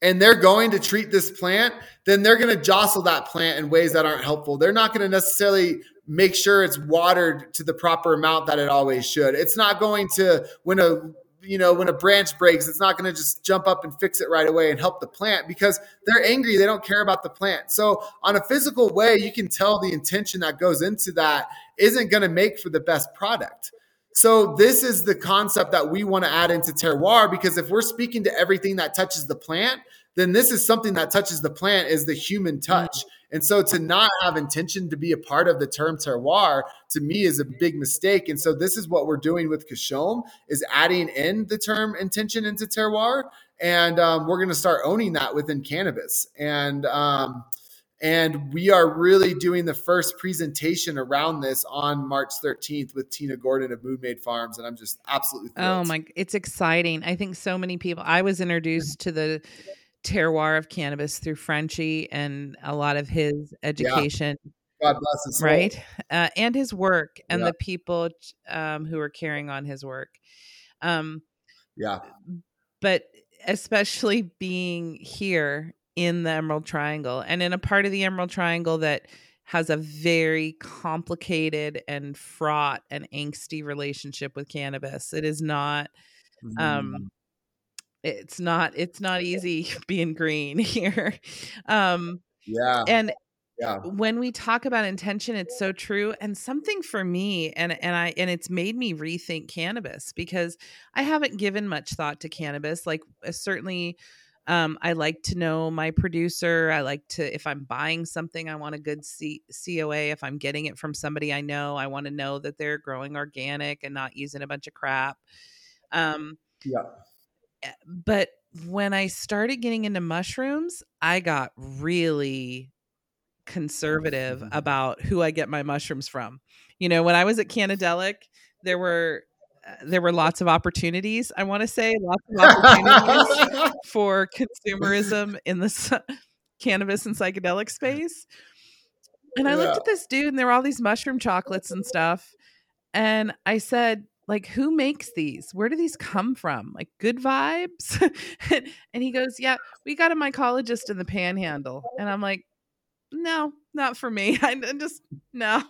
and they're going to treat this plant, then they're going to jostle that plant in ways that aren't helpful. They're not going to necessarily make sure it's watered to the proper amount that it always should. It's not going to when a you know when a branch breaks it's not going to just jump up and fix it right away and help the plant because they're angry they don't care about the plant. So on a physical way you can tell the intention that goes into that isn't going to make for the best product. So this is the concept that we want to add into terroir because if we're speaking to everything that touches the plant, then this is something that touches the plant is the human touch. Mm. And so to not have intention to be a part of the term terroir to me is a big mistake. And so this is what we're doing with Kashom is adding in the term intention into terroir. And um, we're going to start owning that within cannabis. And um, and we are really doing the first presentation around this on March 13th with Tina Gordon of Moonmade Farms. And I'm just absolutely thrilled. Oh my, it's exciting. I think so many people, I was introduced to the terroir of cannabis through Frenchy and a lot of his education. Yeah. God bless his soul. Right. Uh, and his work and yeah. the people um, who are carrying on his work. Um, yeah. But especially being here in the Emerald Triangle and in a part of the Emerald Triangle that has a very complicated and fraught and angsty relationship with cannabis. It is not um, mm. um it's not it's not easy being green here. Um yeah. And yeah. when we talk about intention it's so true and something for me and and I and it's made me rethink cannabis because I haven't given much thought to cannabis like uh, certainly um, I like to know my producer. I like to, if I'm buying something, I want a good C- COA. If I'm getting it from somebody I know, I want to know that they're growing organic and not using a bunch of crap. Um, yeah. Eh, but when I started getting into mushrooms, I got really conservative mm-hmm. about who I get my mushrooms from. You know, when I was at Cannadelic, there were there were lots of opportunities. I want to say lots of opportunities for consumerism in the cannabis and psychedelic space. And I yeah. looked at this dude, and there were all these mushroom chocolates and stuff. And I said, like, who makes these? Where do these come from? Like, good vibes? and he goes, yeah, we got a mycologist in the panhandle. And I'm like, no, not for me. I just, no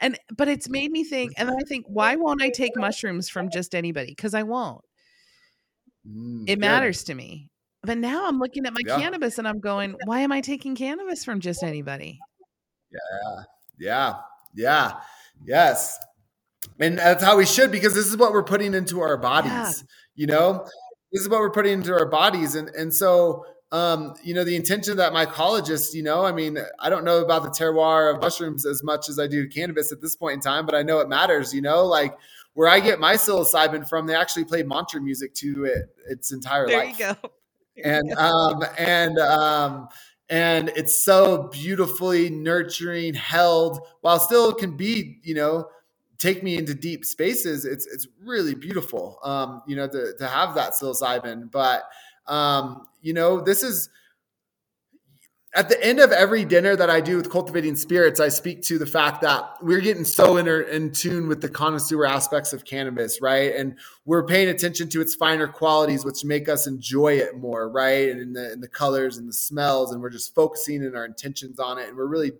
and but it's made me think and i think why won't i take mushrooms from just anybody because i won't mm, it matters yeah. to me but now i'm looking at my yeah. cannabis and i'm going why am i taking cannabis from just anybody yeah yeah yeah yes and that's how we should because this is what we're putting into our bodies yeah. you know this is what we're putting into our bodies and and so um, you know, the intention that mycologist, you know, I mean, I don't know about the terroir of mushrooms as much as I do cannabis at this point in time, but I know it matters, you know, like where I get my psilocybin from, they actually play mantra music to it its entire life. there life. You go. There and, you go. um, and, um, and it's so beautifully nurturing, held while still can be, you know, take me into deep spaces. It's, it's really beautiful, um, you know, to, to have that psilocybin, but, um, you know, this is at the end of every dinner that I do with cultivating spirits, I speak to the fact that we're getting so in, in tune with the connoisseur aspects of cannabis, right? And we're paying attention to its finer qualities, which make us enjoy it more, right? And in the, in the colors and the smells, and we're just focusing in our intentions on it, and we're really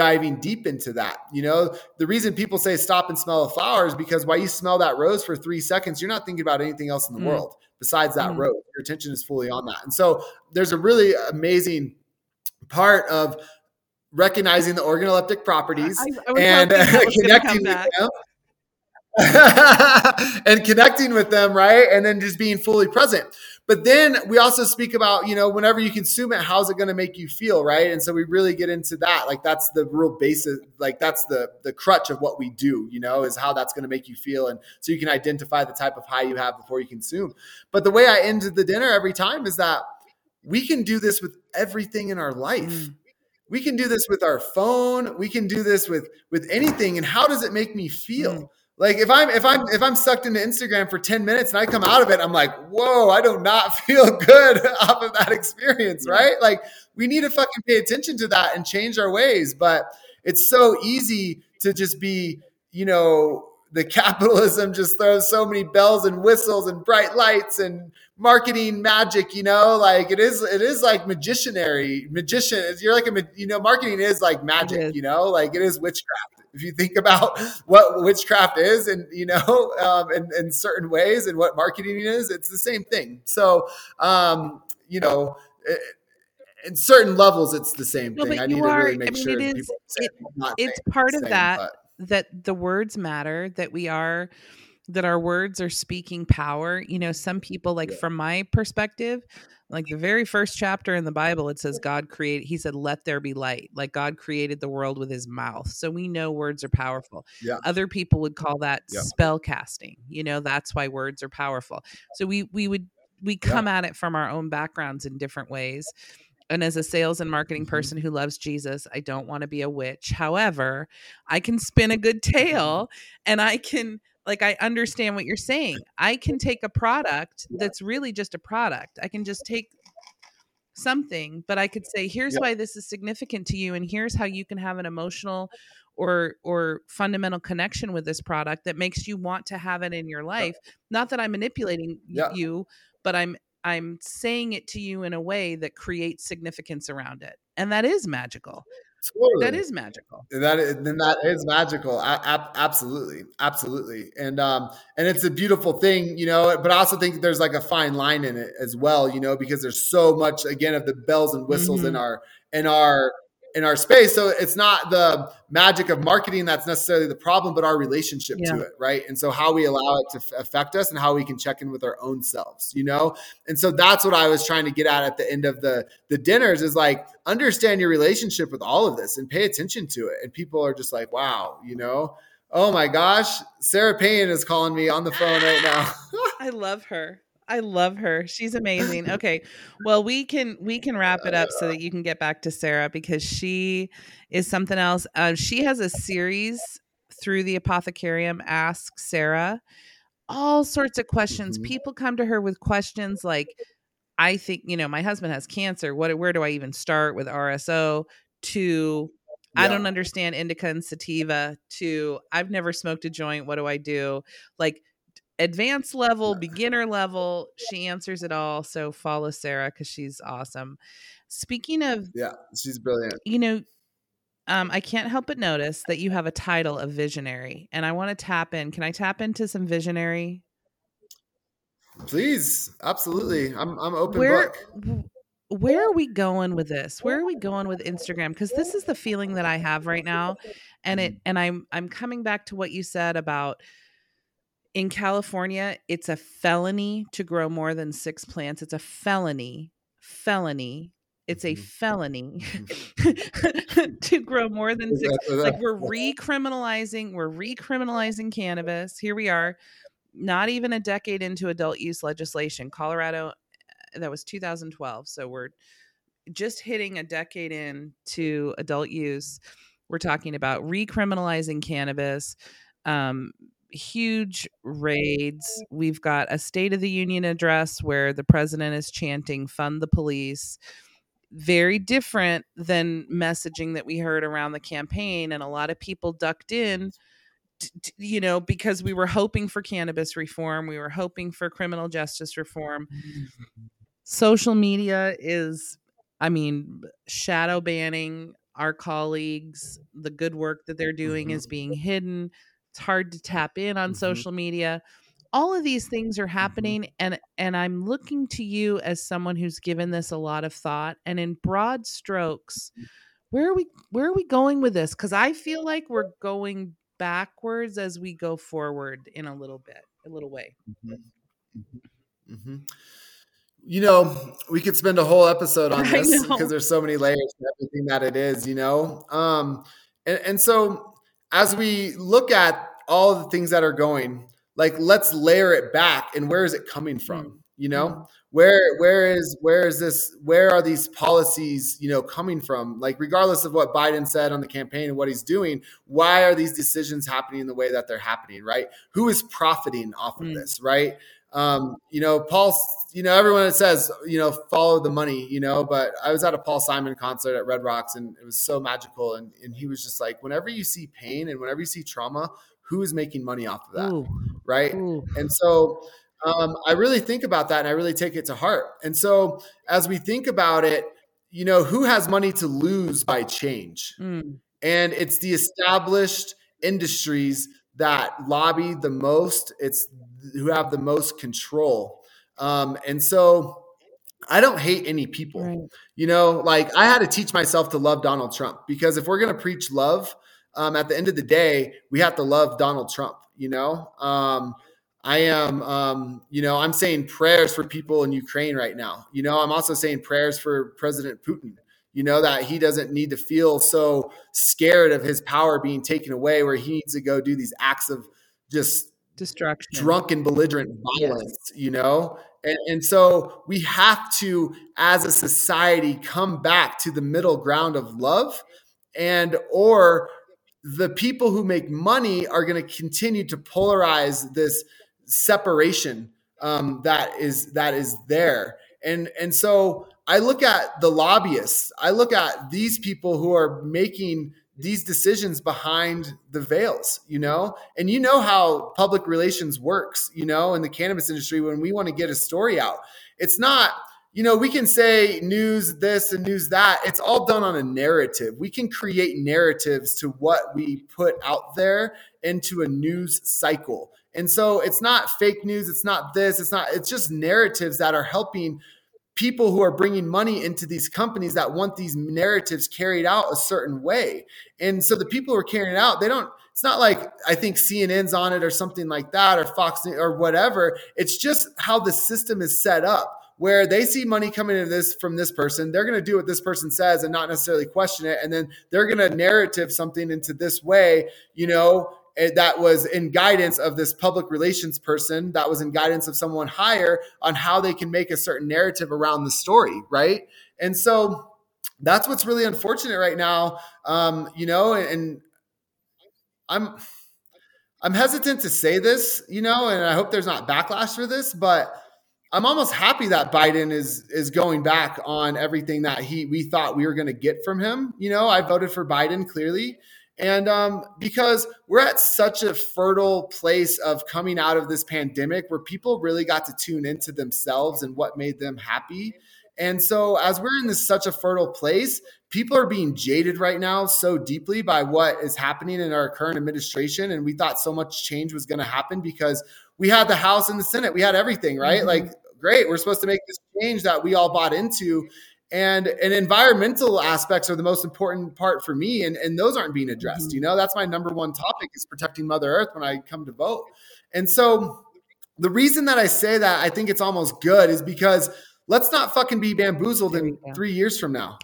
diving deep into that. You know, the reason people say stop and smell a flower is because while you smell that rose for three seconds, you're not thinking about anything else in the mm. world besides that mm. rose. Your attention is fully on that. And so there's a really amazing part of recognizing the organoleptic properties I, I and connecting with them. and connecting with them, right? And then just being fully present. But then we also speak about, you know, whenever you consume it, how's it going to make you feel, right? And so we really get into that. Like that's the real basis, like that's the the crutch of what we do, you know, is how that's going to make you feel. And so you can identify the type of high you have before you consume. But the way I end the dinner every time is that we can do this with everything in our life. Mm. We can do this with our phone. We can do this with with anything. And how does it make me feel? Mm. Like if I'm if I'm if I'm sucked into Instagram for 10 minutes and I come out of it, I'm like, whoa, I do not feel good off of that experience, right? Like we need to fucking pay attention to that and change our ways. But it's so easy to just be, you know, the capitalism just throws so many bells and whistles and bright lights and marketing magic you know like it is it is like magicianary magician you're like a you know marketing is like magic you know like it is witchcraft if you think about what witchcraft is and you know um, in, in certain ways and what marketing is it's the same thing so um, you know it, in certain levels it's the same no, thing i need are, to really make I mean, sure it is, it, it's part of that but. that the words matter that we are that our words are speaking power you know some people like yeah. from my perspective like the very first chapter in the bible it says god created he said let there be light like god created the world with his mouth so we know words are powerful yeah. other people would call that yeah. spell casting you know that's why words are powerful so we we would we come yeah. at it from our own backgrounds in different ways and as a sales and marketing mm-hmm. person who loves Jesus, I don't want to be a witch. However, I can spin a good mm-hmm. tale and I can like I understand what you're saying. I can take a product that's really just a product. I can just take something, but I could say, here's yep. why this is significant to you, and here's how you can have an emotional or or fundamental connection with this product that makes you want to have it in your life. Not that I'm manipulating yep. you, but I'm I'm saying it to you in a way that creates significance around it. And that is magical. Totally. That is magical. That is, then that is magical. I, I, absolutely, absolutely, and um, and it's a beautiful thing, you know. But I also think there's like a fine line in it as well, you know, because there's so much again of the bells and whistles mm-hmm. in our in our in our space. So it's not the magic of marketing that's necessarily the problem, but our relationship yeah. to it, right? And so how we allow it to f- affect us and how we can check in with our own selves, you know? And so that's what I was trying to get at at the end of the the dinners is like understand your relationship with all of this and pay attention to it. And people are just like, wow, you know. Oh my gosh, Sarah Payne is calling me on the phone right now. I love her. I love her. She's amazing. Okay. Well, we can we can wrap it up so that you can get back to Sarah because she is something else. Uh, she has a series through the Apothecarium Ask Sarah. All sorts of questions. Mm-hmm. People come to her with questions like I think, you know, my husband has cancer. What where do I even start with RSO to yeah. I don't understand indica and sativa to I've never smoked a joint. What do I do? Like advanced level, beginner level. She answers it all. So follow Sarah because she's awesome. Speaking of, yeah, she's brilliant. You know, um, I can't help but notice that you have a title of visionary, and I want to tap in. Can I tap into some visionary? Please, absolutely. I'm I'm open where, book. Where are we going with this? Where are we going with Instagram? Because this is the feeling that I have right now, and it and I'm I'm coming back to what you said about in California, it's a felony to grow more than six plants. It's a felony, felony. It's a mm-hmm. felony mm-hmm. to grow more than six. Like we're recriminalizing, we're recriminalizing cannabis. Here we are, not even a decade into adult use legislation. Colorado, that was 2012. So we're just hitting a decade into adult use. We're talking about recriminalizing cannabis. Um, huge raids. We've got a State of the Union address where the president is chanting, fund the police. Very different than messaging that we heard around the campaign. And a lot of people ducked in, you know, because we were hoping for cannabis reform, we were hoping for criminal justice reform. Social media is, I mean, shadow banning our colleagues. The good work that they're doing mm-hmm. is being hidden it's hard to tap in on mm-hmm. social media all of these things are mm-hmm. happening mm-hmm. and and i'm looking to you as someone who's given this a lot of thought and in broad strokes where are we where are we going with this because i feel like we're going backwards as we go forward in a little bit a little way mm-hmm. mm-hmm. mm-hmm. you know, we could spend a whole episode on this because there's so many layers to everything that it is, you know. Um, and, and so as we look at all the things that are going, like let's layer it back and where is it coming from? Mm. You know, mm. where where is where is this where are these policies, you know, coming from? Like regardless of what Biden said on the campaign and what he's doing, why are these decisions happening the way that they're happening, right? Who is profiting off of mm. this, right? Um, you know, Paul, you know, everyone says, you know, follow the money, you know, but I was at a Paul Simon concert at Red Rocks and it was so magical. And, and he was just like, whenever you see pain and whenever you see trauma, who is making money off of that? Ooh. Right. Ooh. And so um, I really think about that and I really take it to heart. And so as we think about it, you know, who has money to lose by change? Mm. And it's the established industries that lobby the most. It's who have the most control. Um, and so I don't hate any people. Right. You know, like I had to teach myself to love Donald Trump because if we're going to preach love, um, at the end of the day, we have to love Donald Trump. You know, um, I am, um, you know, I'm saying prayers for people in Ukraine right now. You know, I'm also saying prayers for President Putin. You know that he doesn't need to feel so scared of his power being taken away, where he needs to go do these acts of just destruction, drunken, belligerent violence, yes. you know? And, and so we have to, as a society, come back to the middle ground of love and or the people who make money are going to continue to polarize this separation um, that is that is there and and so i look at the lobbyists i look at these people who are making these decisions behind the veils, you know? And you know how public relations works, you know, in the cannabis industry when we want to get a story out. It's not, you know, we can say news this and news that. It's all done on a narrative. We can create narratives to what we put out there into a news cycle. And so it's not fake news, it's not this, it's not it's just narratives that are helping people who are bringing money into these companies that want these narratives carried out a certain way. And so the people who are carrying it out, they don't, it's not like I think CNN's on it or something like that or Fox or whatever. It's just how the system is set up where they see money coming into this from this person. They're going to do what this person says and not necessarily question it. And then they're going to narrative something into this way, you know, that was in guidance of this public relations person that was in guidance of someone higher on how they can make a certain narrative around the story right? And so that's what's really unfortunate right now um, you know and i'm i'm hesitant to say this you know and i hope there's not backlash for this but i'm almost happy that biden is is going back on everything that he we thought we were going to get from him you know? I voted for biden clearly and um, because we're at such a fertile place of coming out of this pandemic where people really got to tune into themselves and what made them happy. And so, as we're in this such a fertile place, people are being jaded right now so deeply by what is happening in our current administration. And we thought so much change was going to happen because we had the House and the Senate, we had everything, right? Mm-hmm. Like, great, we're supposed to make this change that we all bought into and and environmental aspects are the most important part for me and and those aren't being addressed mm-hmm. you know? That's my number one topic is protecting mother earth when i come to vote. And so the reason that i say that i think it's almost good is because let's not fucking be bamboozled in three years from now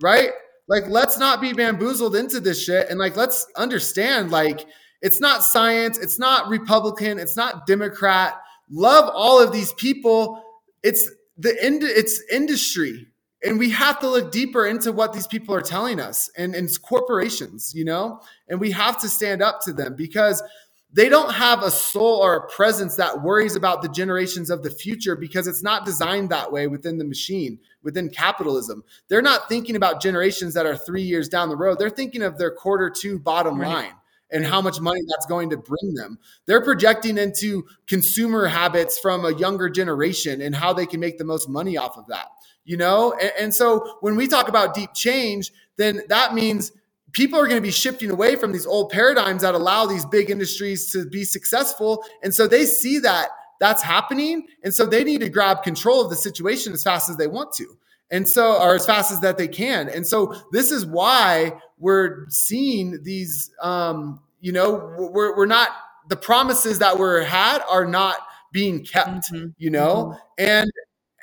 right? Like let's not be bamboozled into this shit and like let's understand like it's not science it's not republican it's not democrat. Love all of these people. It's the end it's industry and we have to look deeper into what these people are telling us and, and corporations you know? And we have to stand up to them because they don't have a soul or a presence that worries about the generations of the future because it's not designed that way within the machine within capitalism. They're not thinking about generations that are three years down the road. They're thinking of their quarter two bottom right. line and how much money that's going to bring them. They're projecting into consumer habits from a younger generation and how they can make the most money off of that you know? And, and so when we talk about deep change, then that means people are going to be shifting away from these old paradigms that allow these big industries to be successful. And so they see that that's happening. And so they need to grab control of the situation as fast as they want to. And so, or as fast as that they can. And so this is why we're seeing these, um, you know, we're, we're not, the promises that were had are not being kept, mm-hmm. you know? Mm-hmm. And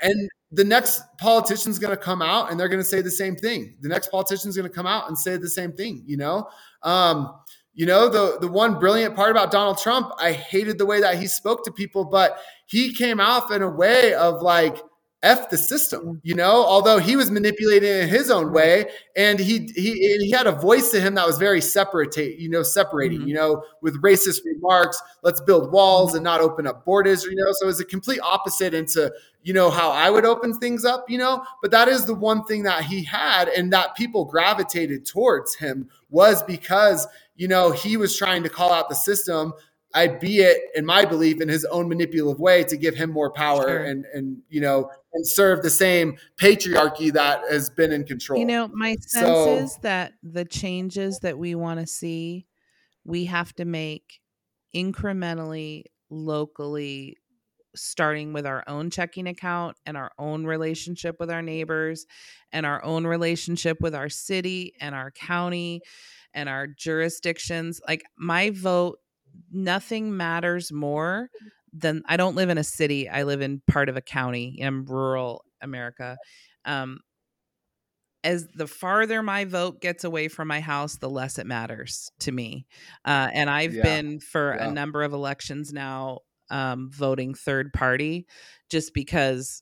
and the next politician's going to come out and they're going to say the same thing. The next politician's going to come out and say the same thing. You know, um, you know the the one brilliant part about Donald Trump, I hated the way that he spoke to people, but he came off in a way of like f the system you know? Although he was manipulating in his own way and he he he had a voice to him that was very separate you know separating mm-hmm. you know? With racist remarks let's build walls and not open up borders you know? So it's a complete opposite into you know how i would open things up you know? But that is the one thing that he had and that people gravitated towards him was because you know he was trying to call out the system I be it in my belief in his own manipulative way to give him more power sure. and and you know and serve the same patriarchy that has been in control. You know, my sense so, is that the changes that we want to see, we have to make incrementally, locally, starting with our own checking account and our own relationship with our neighbors and our own relationship with our city and our county and our jurisdictions. Like my vote nothing matters more than I don't live in a city. I live in part of a county in rural America. Um, as the farther my vote gets away from my house, the less it matters to me. Uh, and I've yeah. been for yeah. a number of elections now um, voting third party just because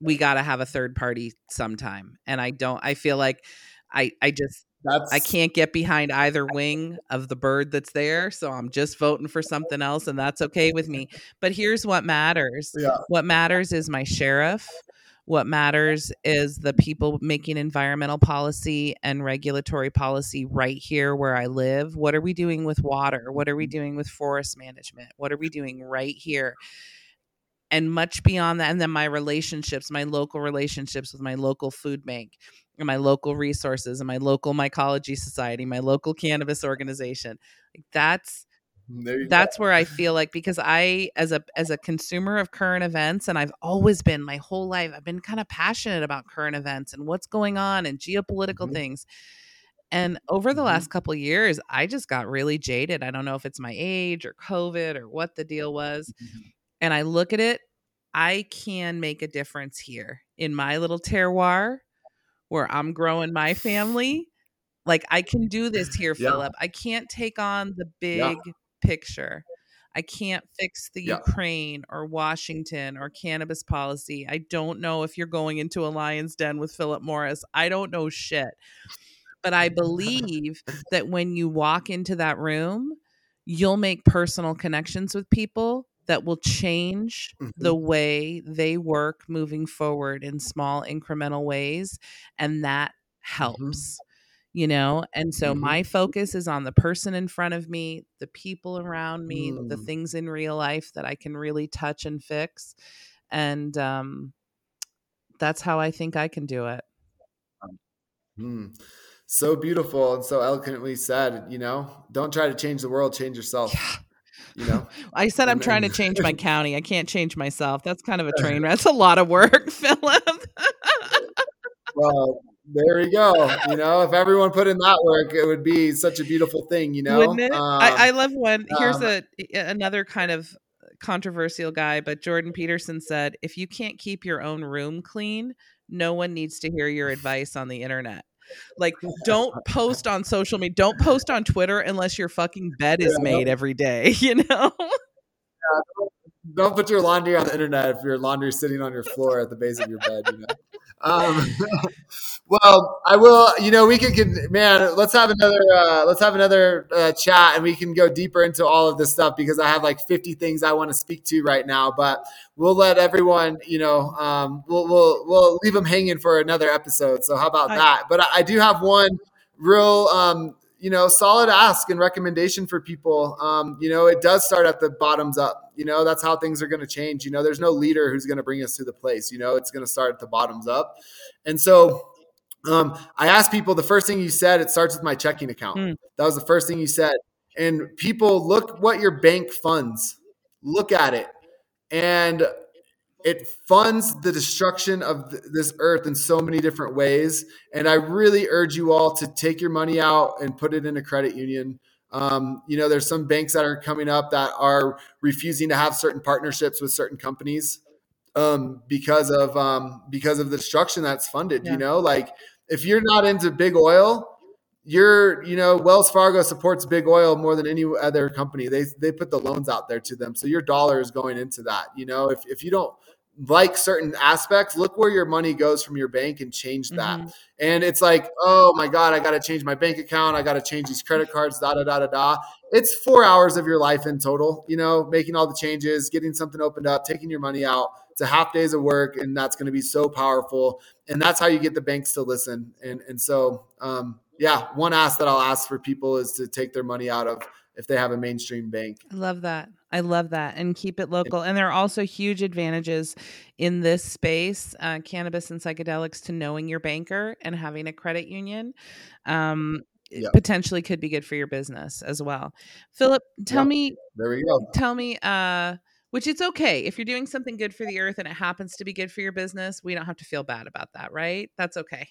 we got to have a third party sometime. And I don't, I feel like I, I just, that's I can't get behind either wing of the bird that's there, so I'm just voting for something else and that's okay with me. But here's what matters. Yeah. What matters is my sheriff. What matters is the people making environmental policy and regulatory policy right here where I live. What are we doing with water? What are we doing with forest management? What are we doing right here? And much beyond that, and then my relationships, my local relationships with my local food bank my local resources and my local mycology society, my local cannabis organization. Like that's that's go. where I feel like because I as a as a consumer of current events and I've always been my whole life I've been kind of passionate about current events and what's going on and geopolitical mm-hmm. things. And over the mm-hmm. last couple years, I just got really jaded. I don't know if it's my age or COVID or what the deal was. Mm-hmm. And I look at it, I can make a difference here in my little terroir where I'm growing my family. Like I can do this here, yeah. Philip. I can't take on the big yeah. picture. I can't fix the yeah. Ukraine or Washington or cannabis policy. I don't know if you're going into a lion's den with Philip Morris. I don't know shit. But I believe that when you walk into that room, you'll make personal connections with people that will change mm-hmm. the way they work moving forward in small incremental ways and that mm-hmm. helps mm-hmm. you know and so mm-hmm. my focus is on the person in front of me the people around me mm. the things in real life that i can really touch and fix and um that's how i think i can do it mm. so beautiful and so eloquently said you know don't try to change the world change yourself yeah you know? I said i'm trying to change my county. I can't change myself. That's kind of a train wreck. that's a lot of work philip. Well there we go. You know if everyone put in that work it would be such a beautiful thing you know? Wouldn't it? Um, I, I, love one here's um, a another kind of controversial guy but jordan peterson said if you can't keep your own room clean no one needs to hear your advice on the internet like, don't post on social media. Don't post on Twitter unless your fucking bed is made every day. You know. Yeah, don't put your laundry on the internet if your laundry is sitting on your floor at the base of your bed. You know. Um, well, I will. You know, we could, man. Let's have another. Uh, let's have another uh, chat, and we can go deeper into all of this stuff because I have like 50 things I want to speak to right now. But we'll let everyone. You know, um, we'll we'll we'll leave them hanging for another episode. So how about that? But I, I do have one real um, you know, solid ask and recommendation for people. Um, you know, it does start at the bottoms up. You know, that's how things are going to change. You know, there's no leader who's going to bring us to the place. You know, it's going to start at the bottoms up. And so, um, I asked people the first thing you said. It starts with my checking account. Mm. That was the first thing you said. And people look what your bank funds. Look at it, and it funds the destruction of th- this earth in so many different ways. And I really urge you all to take your money out and put it in a credit union. Um, you know, there's some banks that are coming up that are refusing to have certain partnerships with certain companies. um, because of um, because of the destruction that's funded. Yeah. You know, like if you're not into big oil, you're you know Wells Fargo supports big oil more than any other company. They they put the loans out there to them, so your dollar is going into that. You know, if if you don't like certain aspects, look where your money goes from your bank and change that. Mm-hmm. And it's like, oh my God, I got to change my bank account. I got to change these credit cards, da da da da da. It's four hours of your life in total, you know, making all the changes, getting something opened up, taking your money out. It's a half days of work, and that's going to be so powerful. And that's how you get the banks to listen. And and so, um, yeah, one ask that I'll ask for people is to take their money out of if they have a mainstream bank. I love that. I love that. And keep it local. And there are also huge advantages in this space, uh, cannabis and psychedelics, to knowing your banker and having a credit union. Um, yep. potentially could be good for your business as well. Philip, tell yep. me. There we go. Tell me. Uh, which it's okay if you're doing something good for the earth and it happens to be good for your business. We don't have to feel bad about that, right? That's okay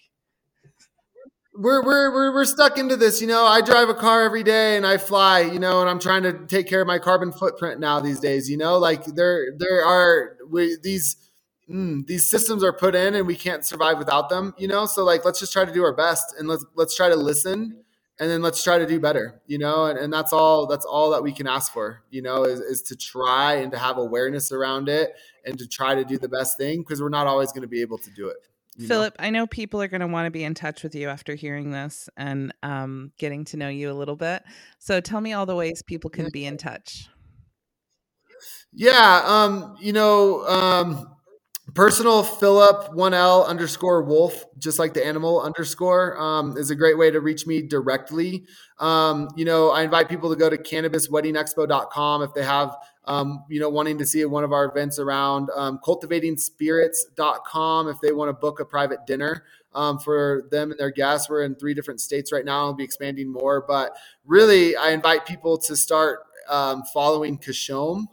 we're, we're we're we're stuck into this. You know, I drive a car every day and I fly. You know, and I'm trying to take care of my carbon footprint now these days. You know, like there there are we, these mm, these systems are put in and we can't survive without them. You know, so like let's just try to do our best and let's let's try to listen and then let's try to do better. You know, and, and that's all that's all that we can ask for. You know, is, is to try and to have awareness around it and to try to do the best thing because we're not always going to be able to do it. Philip, know? I know people are going to want to be in touch with you after hearing this and um, getting to know you a little bit. So tell me all the ways people can be in touch. Yeah, um, you know, um, personal Philip one L underscore Wolf, just like the animal underscore, um, is a great way to reach me directly. Um, you know, I invite people to go to cannabisweddingexpo.com if they have um, you know, wanting to see one of our events around um, cultivatingspirits.com if they want to book a private dinner um, for them and their guests. We're in three different states right now. I'll be expanding more, but really, I invite people to start um, following Cashom.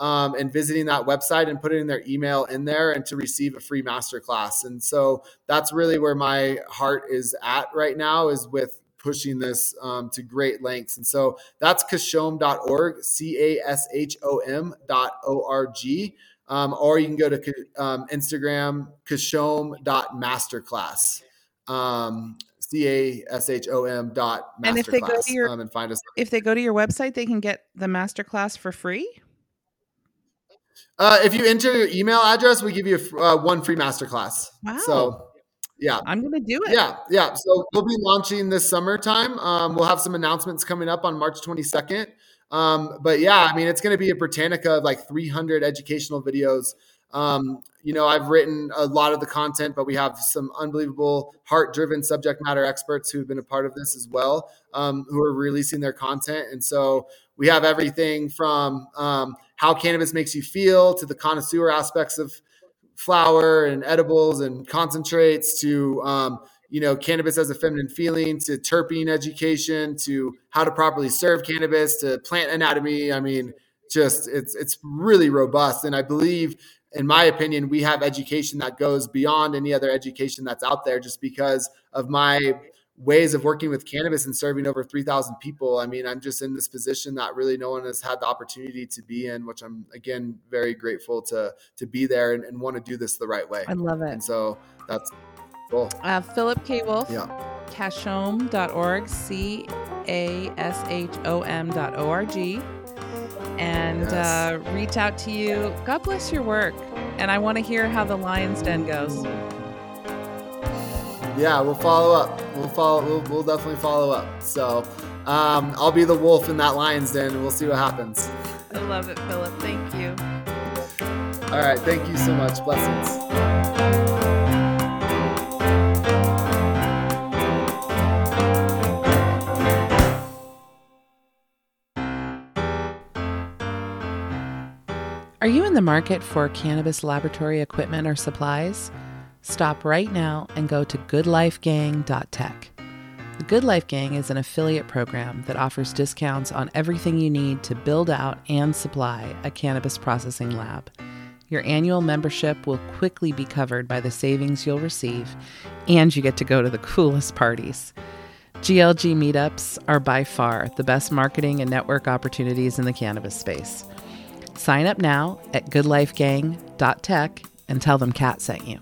Um, and visiting that website and putting their email in there and to receive a free masterclass. And so that's really where my heart is at right now is with pushing this um, to great lengths. And so that's cashom.org, C A S H O M dot O R G. Um, or you can go to um, Instagram, cashom.masterclass. Um, C A S H O M dot masterclass. And if they go to your, um, and find us. If they go to your website, they can get the masterclass for free? Uh, if you enter your email address, we give you a, uh, one free masterclass. Wow. So yeah. I'm to do it. Yeah. Yeah. So we'll be launching this summertime. Um, we'll have some announcements coming up on March 22nd. Um, but yeah, I mean, it's to be a Britannica of like 300 educational videos. Um, you know, I've written a lot of the content, but we have some unbelievable heart driven subject matter experts who've been a part of this as well, um, who are releasing their content. And so we have everything from um, how cannabis makes you feel to the connoisseur aspects of flower and edibles and concentrates to um, you know cannabis as a feminine feeling to terpene education to how to properly serve cannabis to plant anatomy. I mean just it's it's really robust. And i believe in my opinion we have education that goes beyond any other education that's out there just because of my ways of working with cannabis and serving over 3000 people. I mean i'm just in this position that really no one has had the opportunity to be in which i'm again very grateful to to be there and, and want to do this the right way. I love it. And so that's cool. Uh, philip k. Wolf yeah. Cashom.org c-a-s-h-o-m dot o-r-g. And yes. uh, reach out to you. God bless your work. And i want to hear how the lion's den goes yeah, we'll follow up. We'll follow. We'll, we'll definitely follow up. So um, I'll be the wolf in that lion's den, and we'll see what happens. I love it, Philip. Thank you. All right. Thank you so much. Blessings. Are you in the market for cannabis laboratory equipment or supplies? Stop right now and go to goodlifegang.tech. The Good Life Gang is an affiliate program that offers discounts on everything you need to build out and supply a cannabis processing lab. Your annual membership will quickly be covered by the savings you'll receive, and you get to go to the coolest parties. GLG meetups are by far the best marketing and network opportunities in the cannabis space. Sign up now at goodlifegang.tech and tell them Kat sent you.